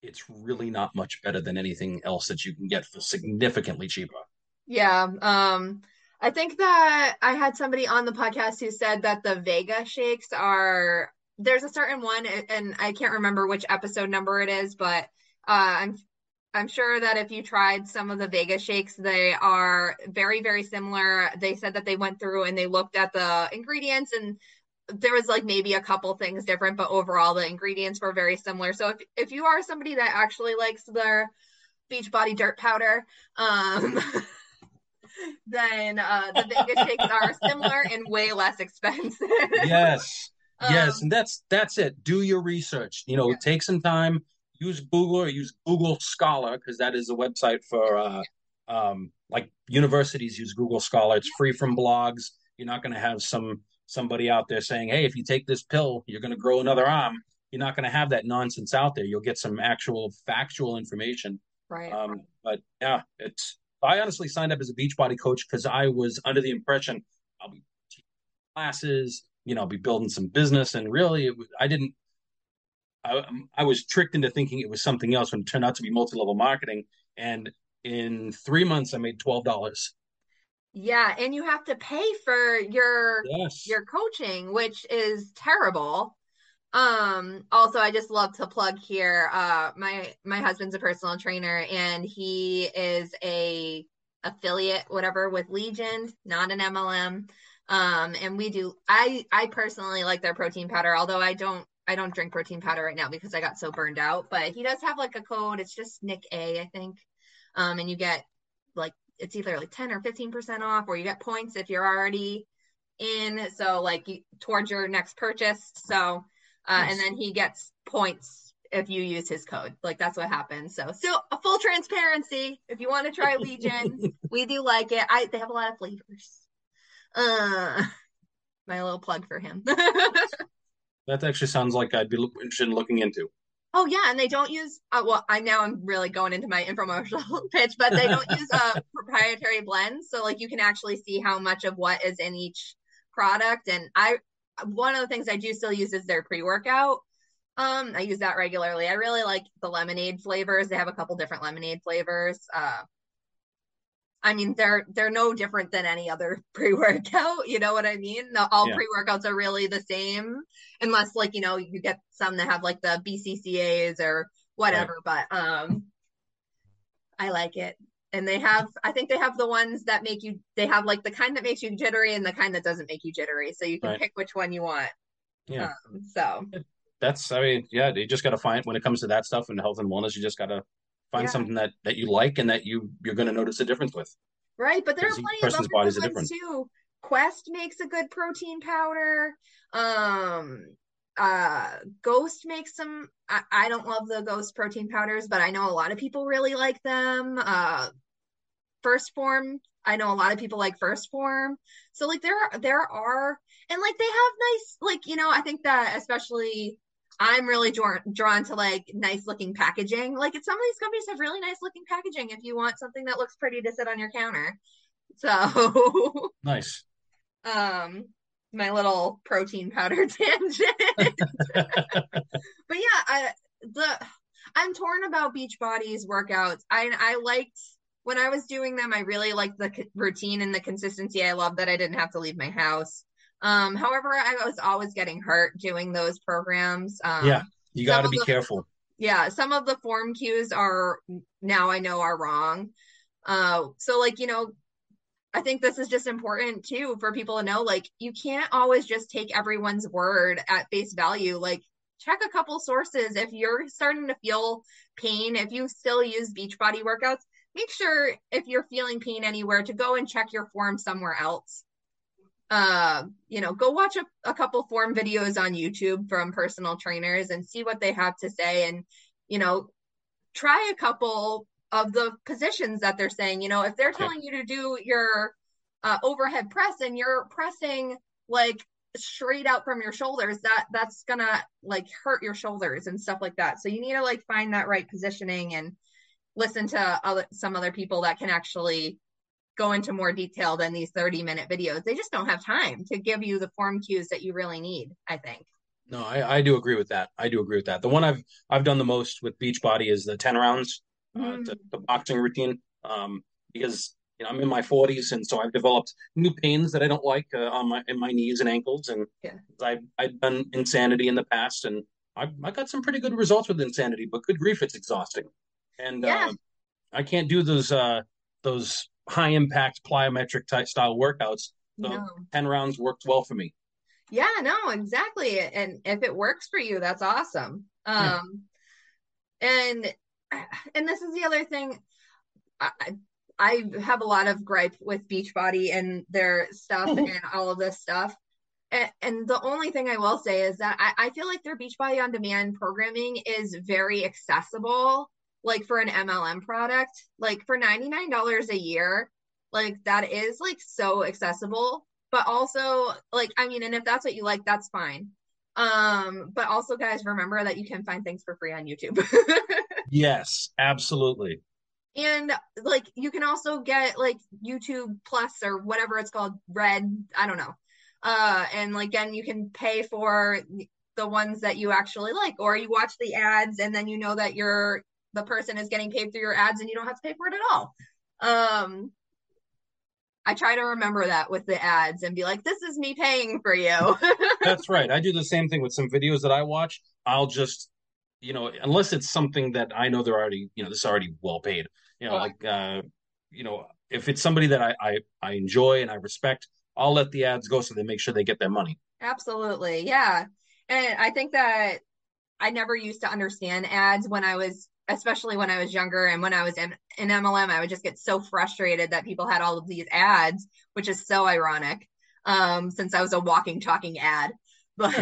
[SPEAKER 4] It's really not much better than anything else that you can get for significantly cheaper.
[SPEAKER 1] Yeah. Um, I think that I had somebody on the podcast who said that the Vega shakes are there's a certain one and I can't remember which episode number it is, but uh, I'm I'm sure that if you tried some of the Vega shakes, they are very, very similar. They said that they went through and they looked at the ingredients and there was like maybe a couple things different, but overall the ingredients were very similar. So if, if you are somebody that actually likes their Beachbody dirt powder, um, then uh, the Vegas shakes are similar and way less expensive.
[SPEAKER 4] yes, yes, um, and that's that's it. Do your research. You know, yeah. take some time. Use Google or use Google Scholar because that is a website for uh, um, like universities use Google Scholar. It's free from blogs. You're not going to have some somebody out there saying, "Hey, if you take this pill, you're going to grow another arm." You're not going to have that nonsense out there. You'll get some actual factual information.
[SPEAKER 1] Right.
[SPEAKER 4] Um, but yeah, it's I honestly signed up as a Beachbody coach because I was under the impression I'll be teaching classes, you know, I'll be building some business, and really, was, I didn't. I, um, I was tricked into thinking it was something else when it turned out to be multi-level marketing. And in three months, I made twelve dollars.
[SPEAKER 1] Yeah, and you have to pay for your
[SPEAKER 4] yes.
[SPEAKER 1] your coaching, which is terrible. Um, also I just love to plug here. Uh my my husband's a personal trainer and he is a affiliate, whatever, with Legion, not an MLM. Um, and we do I I personally like their protein powder, although I don't I don't drink protein powder right now because I got so burned out. But he does have like a code. It's just Nick A, I think. Um, and you get like it's either like 10 or 15% off, or you get points if you're already in. So like towards your next purchase. So uh, nice. and then he gets points if you use his code. Like that's what happens. So so a full transparency. If you want to try Legion, we do like it. I they have a lot of flavors. Uh my little plug for him.
[SPEAKER 4] that actually sounds like I'd be interested in looking into.
[SPEAKER 1] Oh yeah, and they don't use. Uh, well, I now I'm really going into my infomercial pitch, but they don't use uh, proprietary blends, so like you can actually see how much of what is in each product. And I, one of the things I do still use is their pre workout. Um, I use that regularly. I really like the lemonade flavors. They have a couple different lemonade flavors. Uh, I mean, they're they're no different than any other pre-workout. You know what I mean? The, all yeah. pre-workouts are really the same, unless like you know you get some that have like the BCCAs or whatever. Right. But um, I like it, and they have. I think they have the ones that make you. They have like the kind that makes you jittery and the kind that doesn't make you jittery, so you can right. pick which one you want.
[SPEAKER 4] Yeah.
[SPEAKER 1] Um, so
[SPEAKER 4] that's. I mean, yeah, you just got to find when it comes to that stuff and health and wellness. You just got to find yeah. something that that you like and that you you're going to notice a difference with
[SPEAKER 1] right but there are plenty of other ones too quest makes a good protein powder um uh ghost makes some I, I don't love the ghost protein powders but i know a lot of people really like them uh 1st Phorm i know a lot of people like 1st Phorm so like there are there are and like they have nice like you know i think that especially I'm really drawn drawn to like nice looking packaging. Like some of these companies have really nice looking packaging if you want something that looks pretty to sit on your counter. So
[SPEAKER 4] nice.
[SPEAKER 1] Um my little protein powder tangent. but yeah, I the I'm torn about Beachbody's workouts. I I liked when I was doing them, I really liked the routine and the consistency. I loved that I didn't have to leave my house. Um, however, I was always getting hurt doing those programs. Um,
[SPEAKER 4] yeah, you got to be the, careful.
[SPEAKER 1] Yeah, some of the form cues are now I know are wrong. Uh, so like you know, I think this is just important too for people to know. Like you can't always just take everyone's word at face value. Like check a couple sources. If you're starting to feel pain, if you still use Beachbody workouts, make sure if you're feeling pain anywhere to go and check your form somewhere else uh, you know, go watch a, a couple form videos on YouTube from personal trainers and see what they have to say. And, you know, try a couple of the positions that they're saying. You know, if they're telling you to do your uh, overhead press and you're pressing like straight out from your shoulders, that that's gonna like hurt your shoulders and stuff like that. So you need to like find that right positioning and listen to other some other people that can actually go into more detail than these 30 minute videos. They just don't have time to give you the form cues that you really need, I think.
[SPEAKER 4] No, I, I do agree with that. I do agree with that. The one I've I've done the most with Beachbody is the 10 rounds, uh, mm. uh, the, the, boxing routine, um, because you know, I'm in my 40s, and so I've developed new pains that I don't like uh, on my in my knees and ankles, and yeah. I've I've done insanity in the past, and I I got some pretty good results with insanity, but good grief, it's exhausting, and yeah. uh, I can't do those uh, those high impact plyometric type style workouts. So no. 10 rounds worked well for me.
[SPEAKER 1] Yeah, no, exactly. And if it works for you, that's awesome. Um yeah. and and this is the other thing I I have a lot of gripe with Beachbody and their stuff and all of this stuff. And, and, the only thing I will say is that I, I feel like their Beachbody on demand programming is very accessible like for an MLM product, like for $99 a year, like that is like so accessible. But also, like, I mean, and if that's what you like, that's fine. Um, but also, guys, remember that you can find things for free on YouTube.
[SPEAKER 4] yes, absolutely.
[SPEAKER 1] And like you can also get like YouTube Plus or whatever it's called, Red, I don't know. Uh, and like again, you can pay for the ones that you actually like, or you watch the ads and then you know that you're the person is getting paid through your ads and you don't have to pay for it at all. Um, I try to remember that with the ads and be like, this is me paying for you.
[SPEAKER 4] That's right. I do the same thing with some videos that I watch. I'll just, you know, unless it's something that I know they're already, you know, this is already well paid. You know, like, uh, you know, if it's somebody that I, I I enjoy and I respect, I'll let the ads go so they make sure they get their money.
[SPEAKER 1] Absolutely. Yeah. And I think that I never used to understand ads when I was, especially when I was younger and when I was in, in MLM, I would just get so frustrated that people had all of these ads, which is so ironic um, since I was a walking, talking ad. But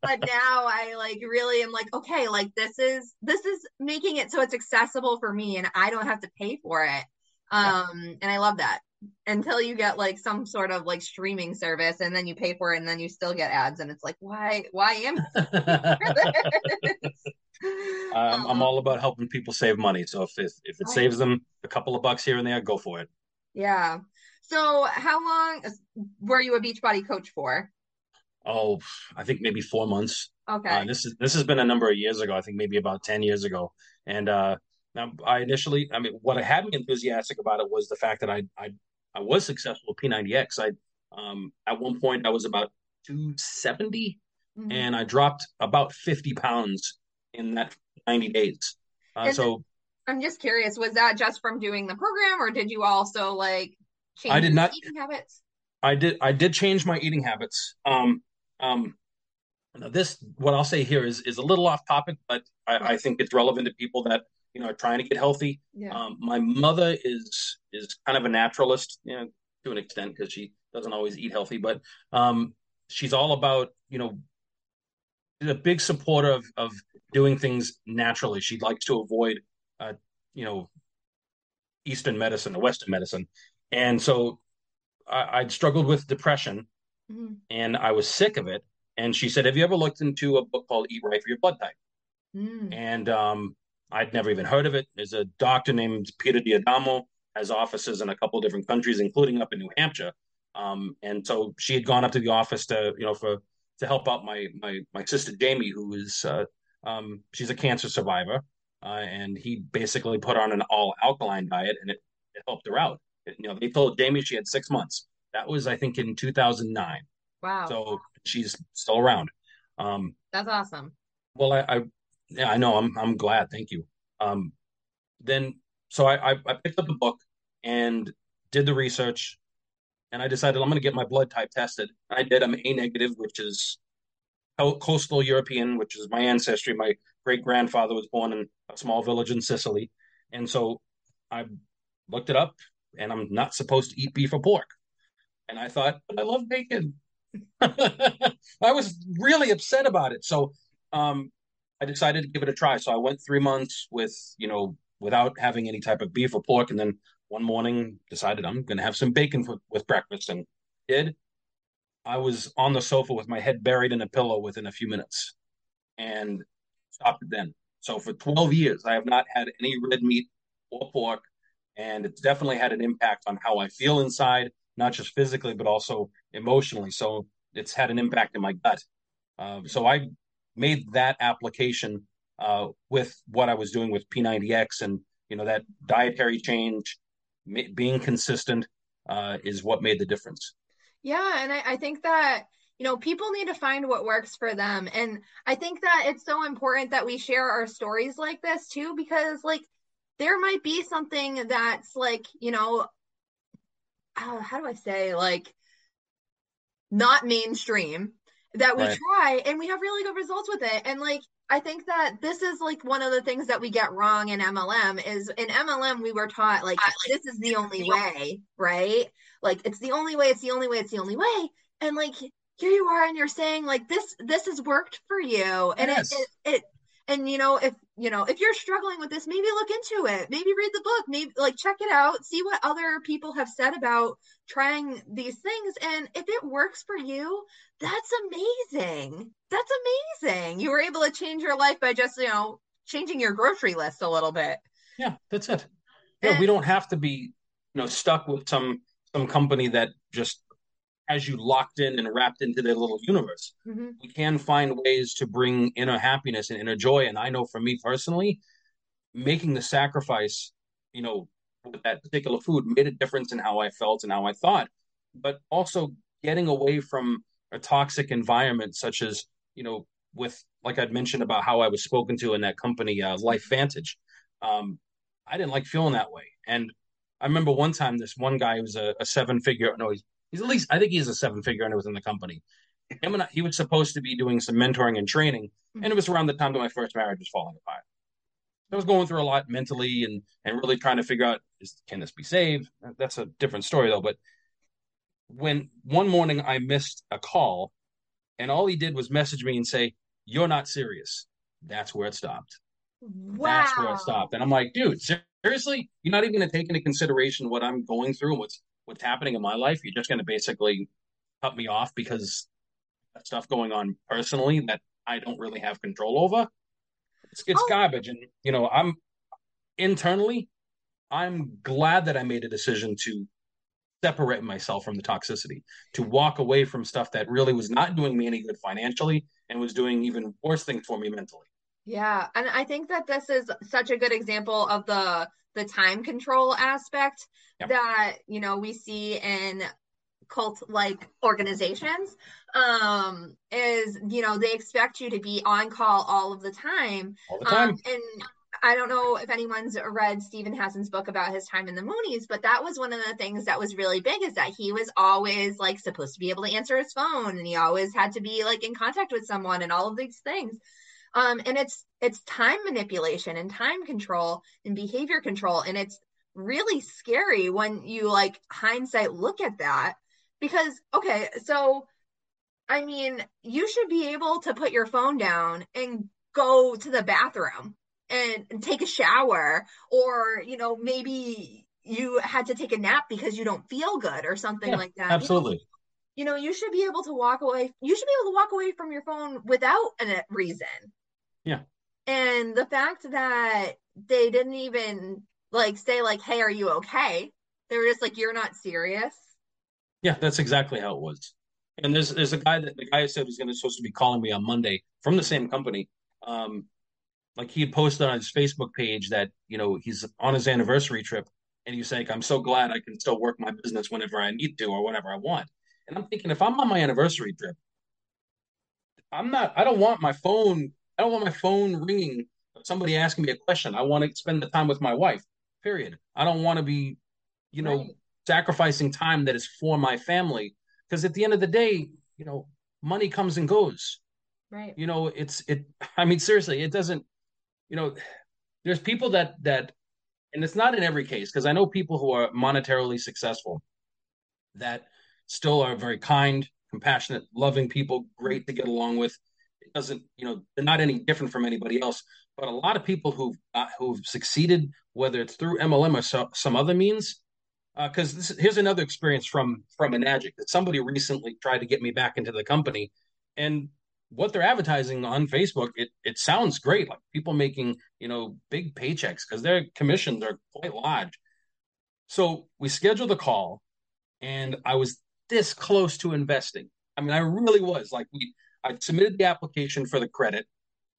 [SPEAKER 1] but now I like really am like, okay, like this is this is making it so it's accessible for me and I don't have to pay for it. Um, and I love that until you get like some sort of like streaming service and then you pay for it and then you still get ads and it's like why why am
[SPEAKER 4] I'm, I'm all about helping people save money. So if if, if it saves them a couple of bucks here and there go for it.
[SPEAKER 1] Yeah. So how long were you a beachbody coach for?
[SPEAKER 4] Oh i think maybe four months.
[SPEAKER 1] Okay.
[SPEAKER 4] Uh, this is this has been a number of years ago. I think maybe about 10 years ago. And uh now, I initially, I mean, what I had me enthusiastic about it was the fact that I I I was successful with P90X. I um, at one point I was about 270, mm-hmm. and I dropped about 50 pounds in that 90 days. Uh, so
[SPEAKER 1] I'm just curious, was that just from doing the program, or did you also like change
[SPEAKER 4] I did not
[SPEAKER 1] eating habits?
[SPEAKER 4] I did. I did change my eating habits. Um, um, now this, what I'll say here is is a little off topic, but I, I think it's relevant to people that you know are trying to get healthy. Yeah. Um, my mother is is kind of a naturalist, you know, to an extent because she doesn't always eat healthy, but um, she's all about you know a big supporter of of doing things naturally. She likes to avoid uh, you know Eastern medicine or Western medicine, and so I, would struggled with depression, mm-hmm. and I was sick of it. And she said, "Have you ever looked into a book called Eat Right for Your Blood Type?" Mm. And um, I'd never even heard of it. There's a doctor named Peter D'Adamo, has offices in a couple different countries, including up in New Hampshire. Um, and so she had gone up to the office to, you know, for to help out my my my sister Jamie, who is uh, um, she's a cancer survivor, uh, and he basically put on an all alkaline diet, and it, it helped her out. It, you know, they told Jamie she had six months. That was, I think, in 2009.
[SPEAKER 1] Wow.
[SPEAKER 4] So she's still around. Um,
[SPEAKER 1] That's awesome.
[SPEAKER 4] Well, I, I yeah, I know. I'm I'm glad. Thank you. Um, then so I, I picked up the book and did the research, and I decided I'm going to get my blood type tested. I did. I'm A negative, which is coastal European, which is my ancestry. My great grandfather was born in a small village in Sicily, and so I looked it up, and I'm not supposed to eat beef or pork. And I thought, but I love bacon. I was really upset about it. So um, I decided to give it a try. So I went three months with, you know, without having any type of beef or pork. And then one morning decided I'm going to have some bacon for, with breakfast and did. I was on the sofa with my head buried in a pillow within a few minutes and stopped it then. So for 12 years, I have not had any red meat or pork. And it's definitely had an impact on how I feel inside, not just physically, but also emotionally. So it's had an impact in my gut. Uh, so I made that application uh, with what I was doing with P90X and you know that dietary change, being consistent uh, is what made the difference.
[SPEAKER 1] Yeah, and I, I think that you know people need to find what works for them, and I think that it's so important that we share our stories like this too, because like there might be something that's like you know uh, how do I say like not mainstream that we right. try and we have really good results with it and like I think that this is like one of the things that we get wrong in MLM is in MLM we were taught like this is the only way, right? Like it's the only way, it's the only way, it's the only way. And like here you are and you're saying like this this has worked for you. And yes. it, it, it and you know if you know if you're struggling with this maybe look into it. Maybe read the book. Maybe like check it out. See what other people have said about trying these things. And if it works for you that's amazing. That's amazing. You were able to change your life by just you know changing your grocery list a little bit.
[SPEAKER 4] Yeah that's it. Yeah and, we don't have to be you know stuck with some some company that just has you locked in and wrapped into their little universe. Mm-hmm. We can find ways to bring inner happiness and inner joy. And I know for me personally, making the sacrifice, you know, with that particular food made a difference in how I felt and how I thought. But also getting away from a toxic environment, such as you know, with like I'd mentioned about how I was spoken to in that company, uh, LifeVantage. Um, I didn't like feeling that way, and I remember one time this one guy was a, a seven figure. No, he's he's at least I think he's a seven figure and it was in the company. Him and I, he was supposed to be doing some mentoring and training, and it was around the time that my first marriage was falling apart. I was going through a lot mentally and and really trying to figure out is, can this be saved? That's a different story though. But when one morning I missed a call, and all he did was message me and say, "You're not serious." That's where it stopped. Wow. That's where I stopped. And I'm like, dude, seriously, you're not even going to take into consideration what I'm going through, and what's what's happening in my life. You're just going to basically cut me off because stuff going on personally that I don't really have control over. It's, it's oh. garbage, and you know, I'm internally, I'm glad that I made a decision to separate myself from the toxicity, to walk away from stuff that really was not doing me any good financially and was doing even worse things for me mentally.
[SPEAKER 1] Yeah, and I think that this is such a good example of the the time control aspect yep. that you know we see in cult like organizations um is you know they expect you to be on call all of the time
[SPEAKER 4] all the time um,
[SPEAKER 1] and I don't know if anyone's read Steven Hassan's book about his time in the Moonies, but that was one of the things that was really big is that he was always like supposed to be able to answer his phone and he always had to be like in contact with someone and all of these things. Um, and it's it's time manipulation and time control and behavior control. And it's really scary when you like hindsight look at that because okay, so I mean, you should be able to put your phone down and go to the bathroom and, and take a shower or you know maybe you had to take a nap because you don't feel good or something yeah, like that
[SPEAKER 4] absolutely
[SPEAKER 1] you know, you know you should be able to walk away you should be able to walk away from your phone without a reason
[SPEAKER 4] yeah
[SPEAKER 1] and the fact that they didn't even like say like hey are you okay they were just like you're not serious
[SPEAKER 4] yeah that's exactly how it was and there's there's a guy that the guy said was going to supposed to be calling me on monday from the same company um like he had posted on his Facebook page that you know he's on his anniversary trip, and he's like, "I'm so glad I can still work my business whenever I need to or whenever I want." And I'm thinking, if I'm on my anniversary trip, I'm not. I don't want my phone. I don't want my phone ringing. Somebody asking me a question. I want to spend the time with my wife. Period. I don't want to be, you know, right. sacrificing time that is for my family because at the end of the day, you know, money comes and goes.
[SPEAKER 1] Right.
[SPEAKER 4] You know, it's it. I mean, seriously, it doesn't you know, there's people that that, and it's not in every case because I know people who are monetarily successful that still are very kind, compassionate, loving people, great to get along with. Doesn't, you know, they're not any different from anybody else. But a lot of people who've uh, who've succeeded, whether it's through MLM or so, some other means, uh because uh, here's another experience from from Enagic that somebody recently tried to get me back into the company, and what they're advertising on Facebook, it it sounds great. Like people making you know big paychecks because their commissions are quite large. So we scheduled a call, and I was this close to investing. I mean, I really was. Like we, I submitted the application for the credit,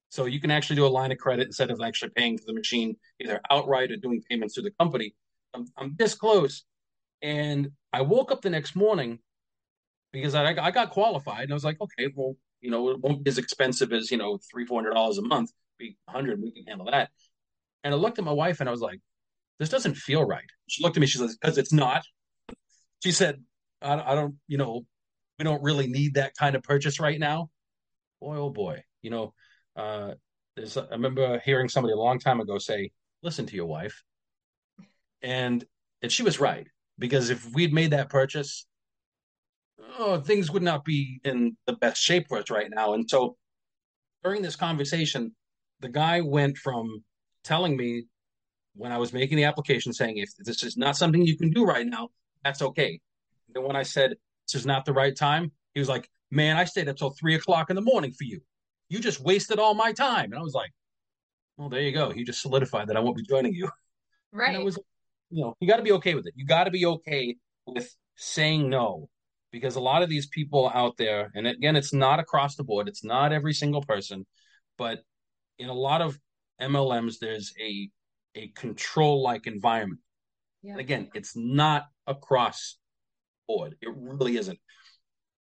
[SPEAKER 4] so you can actually do a line of credit instead of actually paying for the machine either outright or doing payments through the company. I'm, I'm this close, and I woke up the next morning because I, I got qualified, and I was like, okay, well, you know, it won't be as expensive as, you know, three, four hundred dollars a month. Be hundred, we can handle that. And I looked at my wife and I was like, this doesn't feel right. She looked at me, she says, because it's not. She said, I, I don't, you know, we don't really need that kind of purchase right now. Boy, oh boy, you know, uh, there's, I remember hearing somebody a long time ago say, listen to your wife. And, and she was right because if we'd made that purchase, oh, things would not be in the best shape for us right now. And so during this conversation, the guy went from telling me when I was making the application saying, if this is not something you can do right now, that's okay. Then when I said, this is not the right time, he was like, man, I stayed up till three o'clock in the morning for you. You just wasted all my time. And I was like, well, there you go. He just solidified that I won't be joining you.
[SPEAKER 1] Right.
[SPEAKER 4] And it was, you know, you got to be okay with it. You got to be okay with saying no because a lot of these people out there, and again, it's not across the board, it's not every single person, but in a lot of MLMs, there's a a control like environment. Yeah. And again, it's not across board. It really isn't.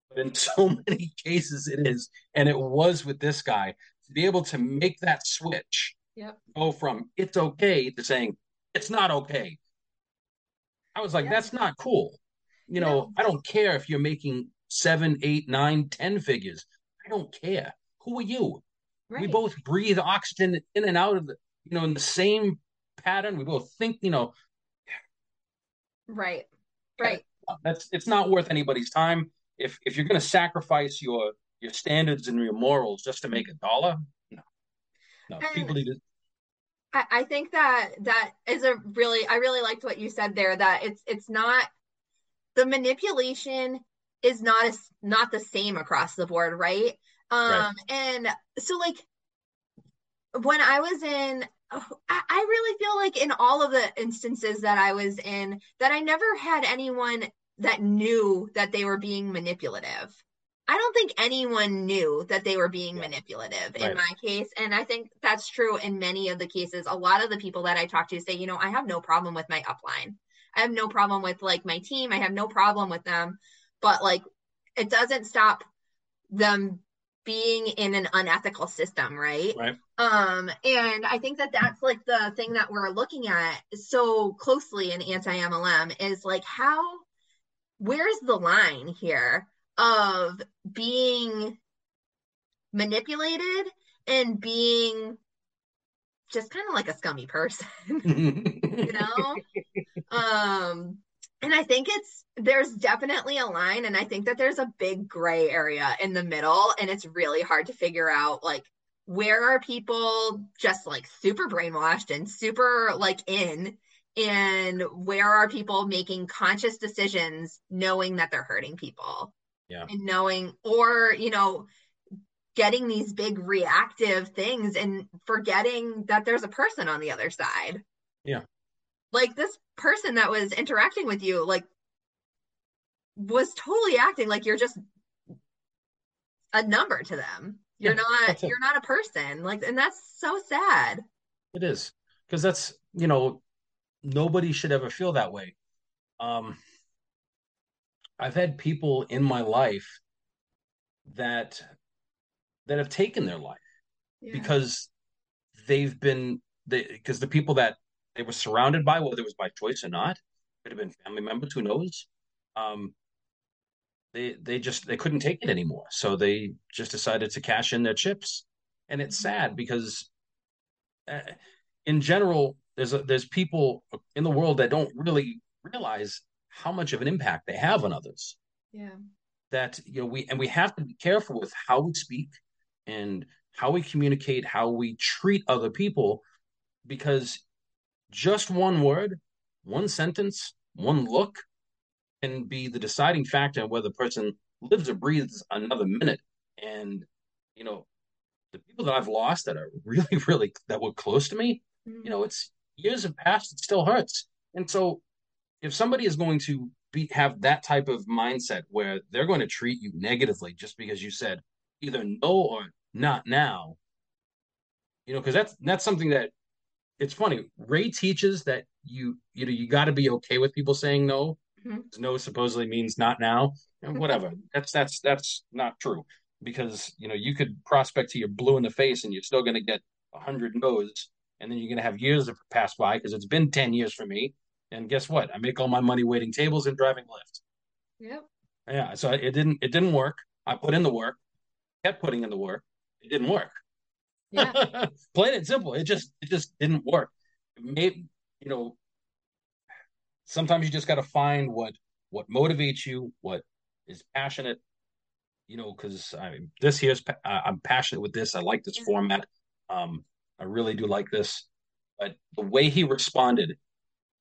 [SPEAKER 4] But in so many cases, it is. And it was with this guy to be able to make that switch,
[SPEAKER 1] yep.
[SPEAKER 4] go from it's okay to saying it's not okay. I was like, yep. that's not cool. You know, I don't care if you're making seven, eight, nine, ten figures. I don't care. Who are you? Right. We both breathe oxygen in and out of the, you know, in the same pattern. We both think, you know.
[SPEAKER 1] Right. Right.
[SPEAKER 4] That's it's not worth anybody's time. If if you're going to sacrifice your your standards and your morals just to make a dollar, no, no. And people need to.
[SPEAKER 1] I, I think that that is a really I really liked what you said there. That it's it's not the manipulation is not as not the same across the board, right? Um, right. and so like when I was in I really feel like in all of the instances that I was in, that I never had anyone that knew that they were being manipulative. I don't think anyone knew that they were being yeah. manipulative right. in my case. And I think that's true in many of the cases. A lot of the people that I talk to say, you know, I have no problem with my upline. I have no problem with like my team. I have no problem with them. But like, it doesn't stop them being in an unethical system, right?
[SPEAKER 4] Right.
[SPEAKER 1] Um, and I think that that's like the thing that we're looking at so closely in anti MLM is like how, where's the line here of being manipulated and being just kind of like a scummy person, you know? um, and I think it's there's definitely a line, and I think that there's a big gray area in the middle, and it's really hard to figure out like where are people just like super brainwashed and super like in and where are people making conscious decisions knowing that they're hurting people?
[SPEAKER 4] Yeah.
[SPEAKER 1] And knowing or you know getting these big reactive things and forgetting that there's a person on the other side.
[SPEAKER 4] Yeah
[SPEAKER 1] like this person that was interacting with you like was totally acting like you're just a number to them. You're yeah, not you're not a person. Like and that's so sad.
[SPEAKER 4] It is because that's you know nobody should ever feel that way. Um i've had people in my life that that have taken their life yeah. because they've been because the people that they were surrounded by, whether it was by choice or not. Could have been family members, who knows? Um, they they just they couldn't take it anymore, so they just decided to cash in their chips, and it's sad because, uh, in general, there's a, there's people in the world that don't really realize how much of an impact they have on others.
[SPEAKER 1] Yeah.
[SPEAKER 4] That you know we and we have to be careful with how we speak and how we communicate, how we treat other people, because just one word, one sentence, one look can be the deciding factor of whether a person lives or breathes another minute. And, you know, the people that I've lost that are really, really, that were close to me, mm-hmm. you know, it's years have passed, it still hurts. And so if somebody is going to be have that type of mindset where they're going to treat you negatively just because you said either no or not now, you know, because that's that's something that it's funny. Ray teaches that you you know you got to be okay with people saying no. Mm-hmm. No supposedly means not now, and whatever. that's that's that's not true because you know you could prospect to your blue in the face and you're still going to get a hundred no's, and then you're going to have years to pass by because it's been ten years for me. And guess what? I make all my money waiting tables and driving Lyft.
[SPEAKER 1] Yep.
[SPEAKER 4] Yeah. So it didn't it didn't work. I put in the work, kept putting in the work. It didn't work.
[SPEAKER 1] Yeah.
[SPEAKER 4] Plain and simple. It just it just didn't work. Maybe you know. Sometimes you just got to find what what motivates you, what is passionate. You know, because I mean, this here's uh, I'm passionate with this. I like this format. Um, I really do like this. But the way he responded,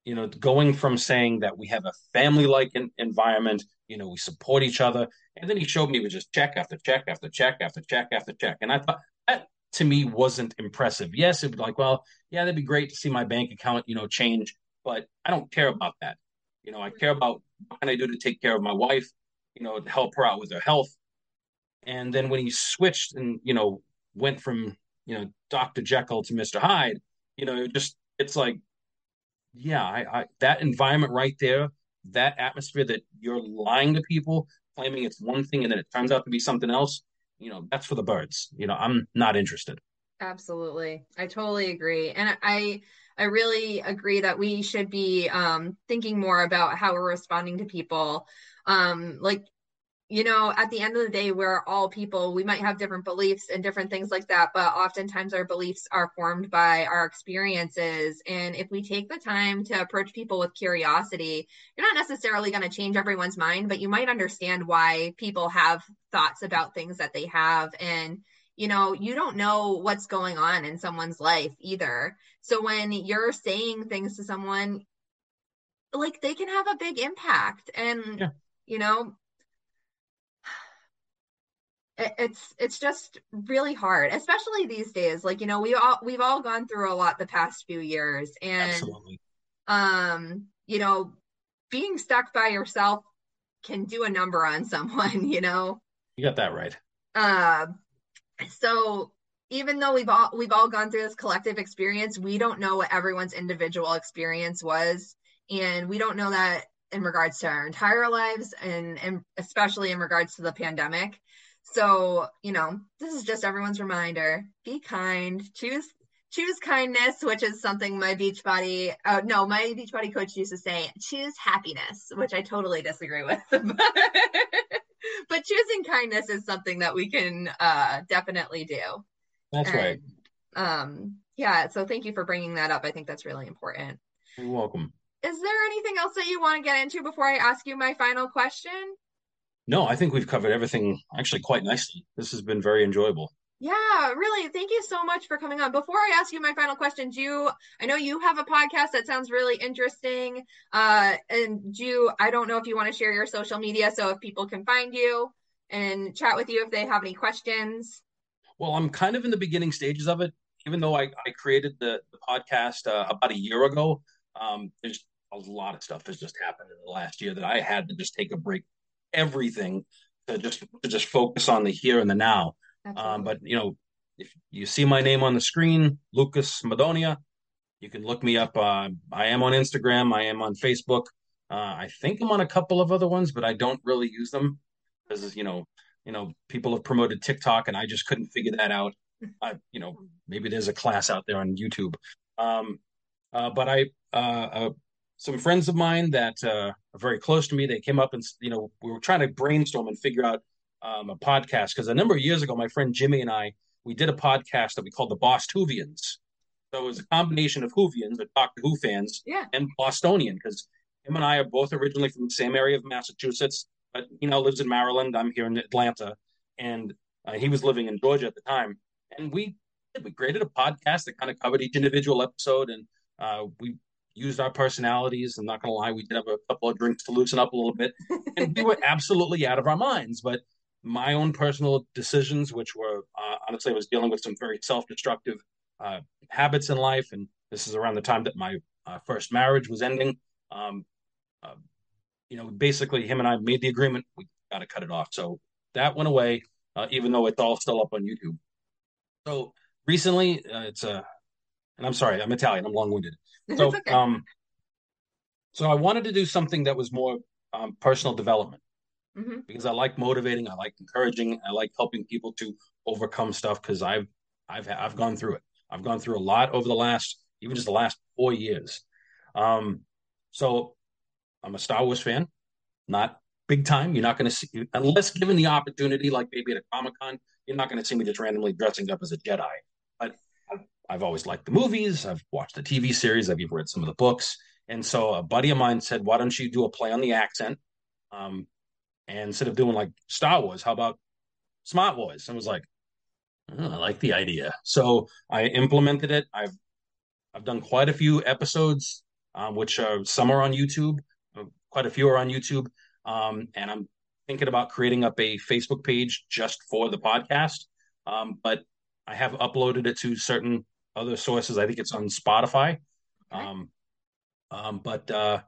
[SPEAKER 4] you know, going from saying that we have a family-like environment, you know, we support each other, and then he showed me with just check after check after check after check after check, and I thought that to me wasn't impressive. Yes, it'd be like, well, yeah, that'd be great to see my bank account, you know, change, but I don't care about that. You know, I care about what can I do to take care of my wife, you know, to help her out with her health. And then when he switched and, you know, went from, you know, Dr. Jekyll to Mr. Hyde, you know, just it's like Yeah, I, I that environment right there, that atmosphere that you're lying to people, claiming it's one thing and then it turns out to be something else. You know, that's for the birds. You know, I'm not interested.
[SPEAKER 1] Absolutely. I totally agree. And I I really agree that we should be um, thinking more about how we're responding to people. Um, like you know, at the end of the day, we're all people. We might have different beliefs and different things like that, but oftentimes our beliefs are formed by our experiences. And if we take the time to approach people with curiosity, you're not necessarily going to change everyone's mind, but you might understand why people have thoughts about things that they have. And, you know, you don't know what's going on in someone's life either. So when you're saying things to someone, like they can have a big impact. And, yeah. you know, it's it's just really hard especially these days. Like you know we all we've all gone through a lot the past few years and Absolutely. um you know being stuck by yourself can do a number on someone you know?
[SPEAKER 4] You got that right.
[SPEAKER 1] Uh so even though we've all we've all gone through this collective experience we don't know what everyone's individual experience was. And we don't know that in regards to our entire lives and, and especially in regards to the pandemic so, you know, this is just everyone's reminder. Be kind. Choose choose kindness, which is something my Beachbody uh, no, my Beachbody coach used to say, choose happiness, which I totally disagree with. but choosing kindness is something that we can uh, definitely do.
[SPEAKER 4] That's and, right.
[SPEAKER 1] Um, yeah, so thank you for bringing that up. I think that's really important.
[SPEAKER 4] You're welcome.
[SPEAKER 1] Is there anything else that you want to get into before I ask you my final question?
[SPEAKER 4] No, I think we've covered everything actually quite nicely. This has been very enjoyable.
[SPEAKER 1] Yeah, really. Thank you so much for coming on. Before I ask you my final question, do you, I know you have a podcast that sounds really interesting. Uh, and do you, I don't know if you want to share your social media so if people can find you and chat with you if they have any questions.
[SPEAKER 4] Well, I'm kind of in the beginning stages of it. Even though I, I created the, the podcast uh, about a year ago, um, there's a lot of stuff that's just happened in the last year that I had to just take a break everything to just to just focus on the here and the now. Um, but you know, if you see my name on the screen, Lucas Madonia, you can look me up. Uh, I am on Instagram. I am on Facebook. Uh, I think I'm on a couple of other ones, but I don't really use them because you know, you know, people have promoted TikTok, and I just couldn't figure that out. I, you know, maybe there's a class out there on YouTube. Um, uh, but I, uh, uh some friends of mine that uh, very close to me. They came up and you know we were trying to brainstorm and figure out um, a podcast because a number of years ago, my friend Jimmy and I we did a podcast that we called the Bostoovians. So it was a combination of Whovians, or Doctor Who fans,
[SPEAKER 1] yeah.
[SPEAKER 4] and Bostonian because him and I are both originally from the same area of Massachusetts, but he now lives in Maryland. I'm here in Atlanta, and uh, he was living in Georgia at the time. And we we created a podcast that kind of covered each individual episode, and uh, we used our personalities. I'm not going to lie, we did have a couple of drinks to loosen up a little bit, and we were absolutely out of our minds. But my own personal decisions, which were uh, honestly, I was dealing with some very self-destructive uh, habits in life, and this is around the time that my uh, first marriage was ending. Um, uh, you know, basically, him and I made the agreement we got to cut it off. So that went away, uh, even though it's all still up on YouTube. So recently, uh, it's a, and I'm sorry, I'm Italian, I'm long-winded. So, okay. um, so I wanted to do something that was more um, personal development mm-hmm. because I like motivating, I like encouraging, I like helping people to overcome stuff because I've I've I've gone through it. I've gone through a lot over the last even just the last four years. Um, so I'm a Star Wars fan, not big time. You're not going to see unless given the opportunity, like maybe at a Comic Con, you're not going to see me just randomly dressing up as a Jedi. But I've always liked the movies. I've watched the TV series. I've even read some of the books. And so a buddy of mine said, "Why don't you do a play on the accent? Um, and instead of doing like Star Wars, how about Smart Wars?" And I was like, oh, "I like the idea." So I implemented it. I've I've done quite a few episodes, um, which are some are on YouTube. Uh, quite a few are on YouTube, um, and I'm thinking about creating up a Facebook page just for the podcast. Um, but I have uploaded it to certain other sources. I think it's on Spotify. Okay. Um, um, but uh,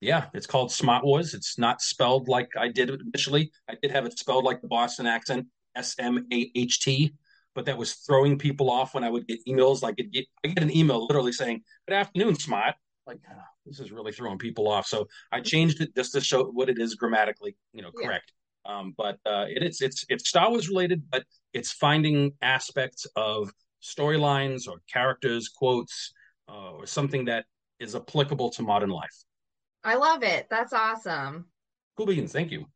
[SPEAKER 4] yeah, it's called Smart Wars. It's not spelled like I did initially. I did have it spelled like the Boston accent, S M A H T, but that was throwing people off when I would get emails. Like, get, I get an email literally saying, "Good afternoon, Smart," like oh, this is really throwing people off. So I changed it just to show what it is grammatically, you know, correct. Yeah. Um, but uh, it, it's it's it's Star Wars related, but it's finding aspects of storylines or characters, quotes, uh, or something that is applicable to modern life.
[SPEAKER 1] I love it. That's awesome.
[SPEAKER 4] Cool beans. Thank you.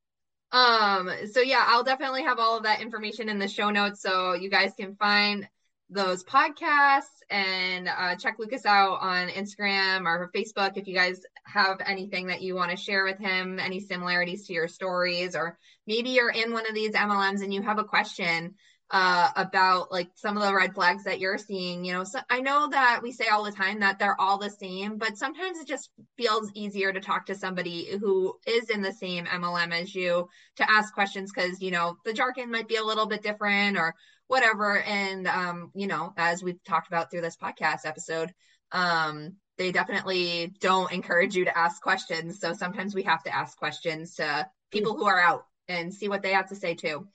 [SPEAKER 1] Um, so yeah, I'll definitely have all of that information in the show notes so you guys can find those podcasts and uh, check Lucas out on Instagram or Facebook if you guys have anything that you want to share with him, any similarities to your stories, or maybe you're in one of these MLMs and you have a question uh, about like some of the red flags that you're seeing. You know, so I know that we say all the time that they're all the same, but sometimes it just feels easier to talk to somebody who is in the same MLM as you to ask questions because, you know, the jargon might be a little bit different or whatever. And, um, you know, as we've talked about through this podcast episode, um, they definitely don't encourage you to ask questions. So sometimes we have to ask questions to people who are out and see what they have to say too.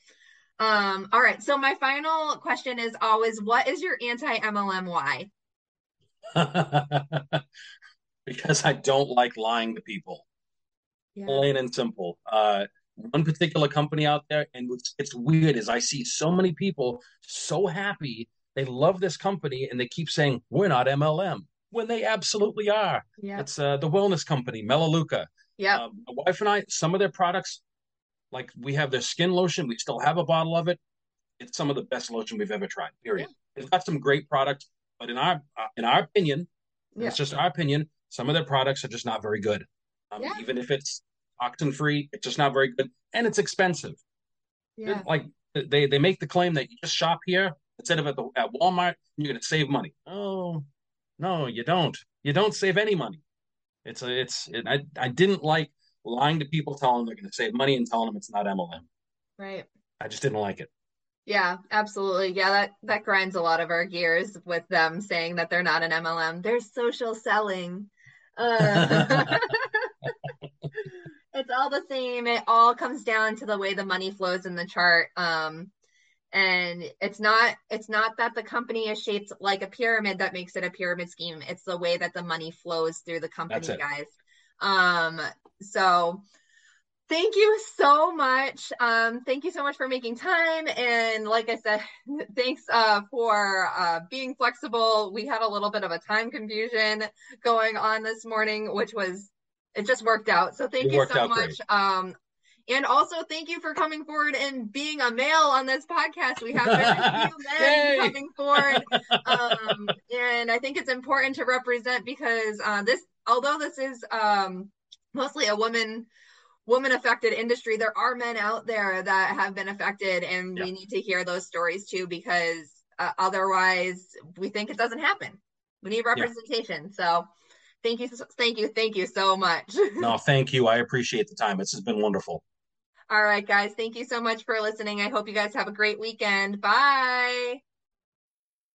[SPEAKER 1] Um, all right. So my final question is always what is your anti MLM why?
[SPEAKER 4] because I don't like lying to people. Yeah. Plain and simple. Uh, one particular company out there, and what's it's weird is I see so many people so happy they love this company, and they keep saying we're not MLM when they absolutely are. Yeah. It's uh, the wellness company, Melaleuca.
[SPEAKER 1] Yeah. Uh,
[SPEAKER 4] my wife and I, some of their products like we have their skin lotion. We still have a bottle of it. It's some of the best lotion we've ever tried. Period. Yeah. It's got some great products, but in our uh, in our opinion, yeah. it's just our opinion. Some of their products are just not very good. Um, yeah. Even if it's toxin free, it's just not very good, and it's expensive. Yeah. Like they they make the claim that you just shop here instead of at the at Walmart, you're going to save money. Oh, no, you don't. You don't save any money. It's a it's it, I I didn't like lying to people, telling them they're going to save money and telling them it's not MLM.
[SPEAKER 1] Right.
[SPEAKER 4] I just didn't like it.
[SPEAKER 1] Yeah, absolutely. Yeah, that that grinds a lot of our gears with them saying that they're not an MLM. They're social selling. Uh, it's all the same. It all comes down to the way the money flows in the chart. Um, and it's not it's not that the company is shaped like a pyramid that makes it a pyramid scheme. It's the way that the money flows through the company, guys. Um, so thank you so much. Um, thank you so much for making time. And like I said, thanks uh, for uh, being flexible. We had a little bit of a time confusion going on this morning, which was, it just worked out. So thank it you so much. Um, and also thank you for coming forward and being a male on this podcast. We have very few men coming forward. Um, and I think it's important to represent because uh, this, although this is um, mostly a woman woman affected industry. There are men out there that have been affected and yeah. we need to hear those stories too because uh, otherwise we think it doesn't happen. We need representation. Yeah. so thank you thank you thank you so much.
[SPEAKER 4] No thank you. I appreciate the time. This has been wonderful.
[SPEAKER 1] All right guys. Thank you so much for listening. I hope you guys have a great weekend. Bye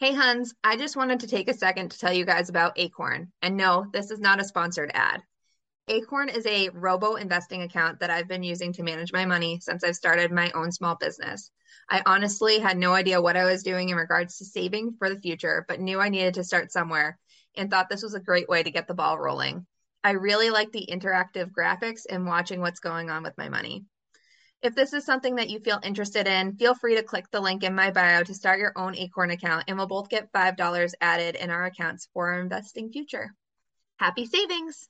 [SPEAKER 1] Hey, Huns, I just wanted to take a second to tell you guys about Acorn. And no, this is not a sponsored ad. Acorn is a robo investing account that I've been using to manage my money since I've started my own small business. I honestly had no idea what I was doing in regards to saving for the future, but knew I needed to start somewhere and thought this was a great way to get the ball rolling. I really like the interactive graphics and watching what's going on with my money. If this is something that you feel interested in, feel free to click the link in my bio to start your own Acorn account, and we'll both get $5 added in our accounts for our investing future. Happy savings!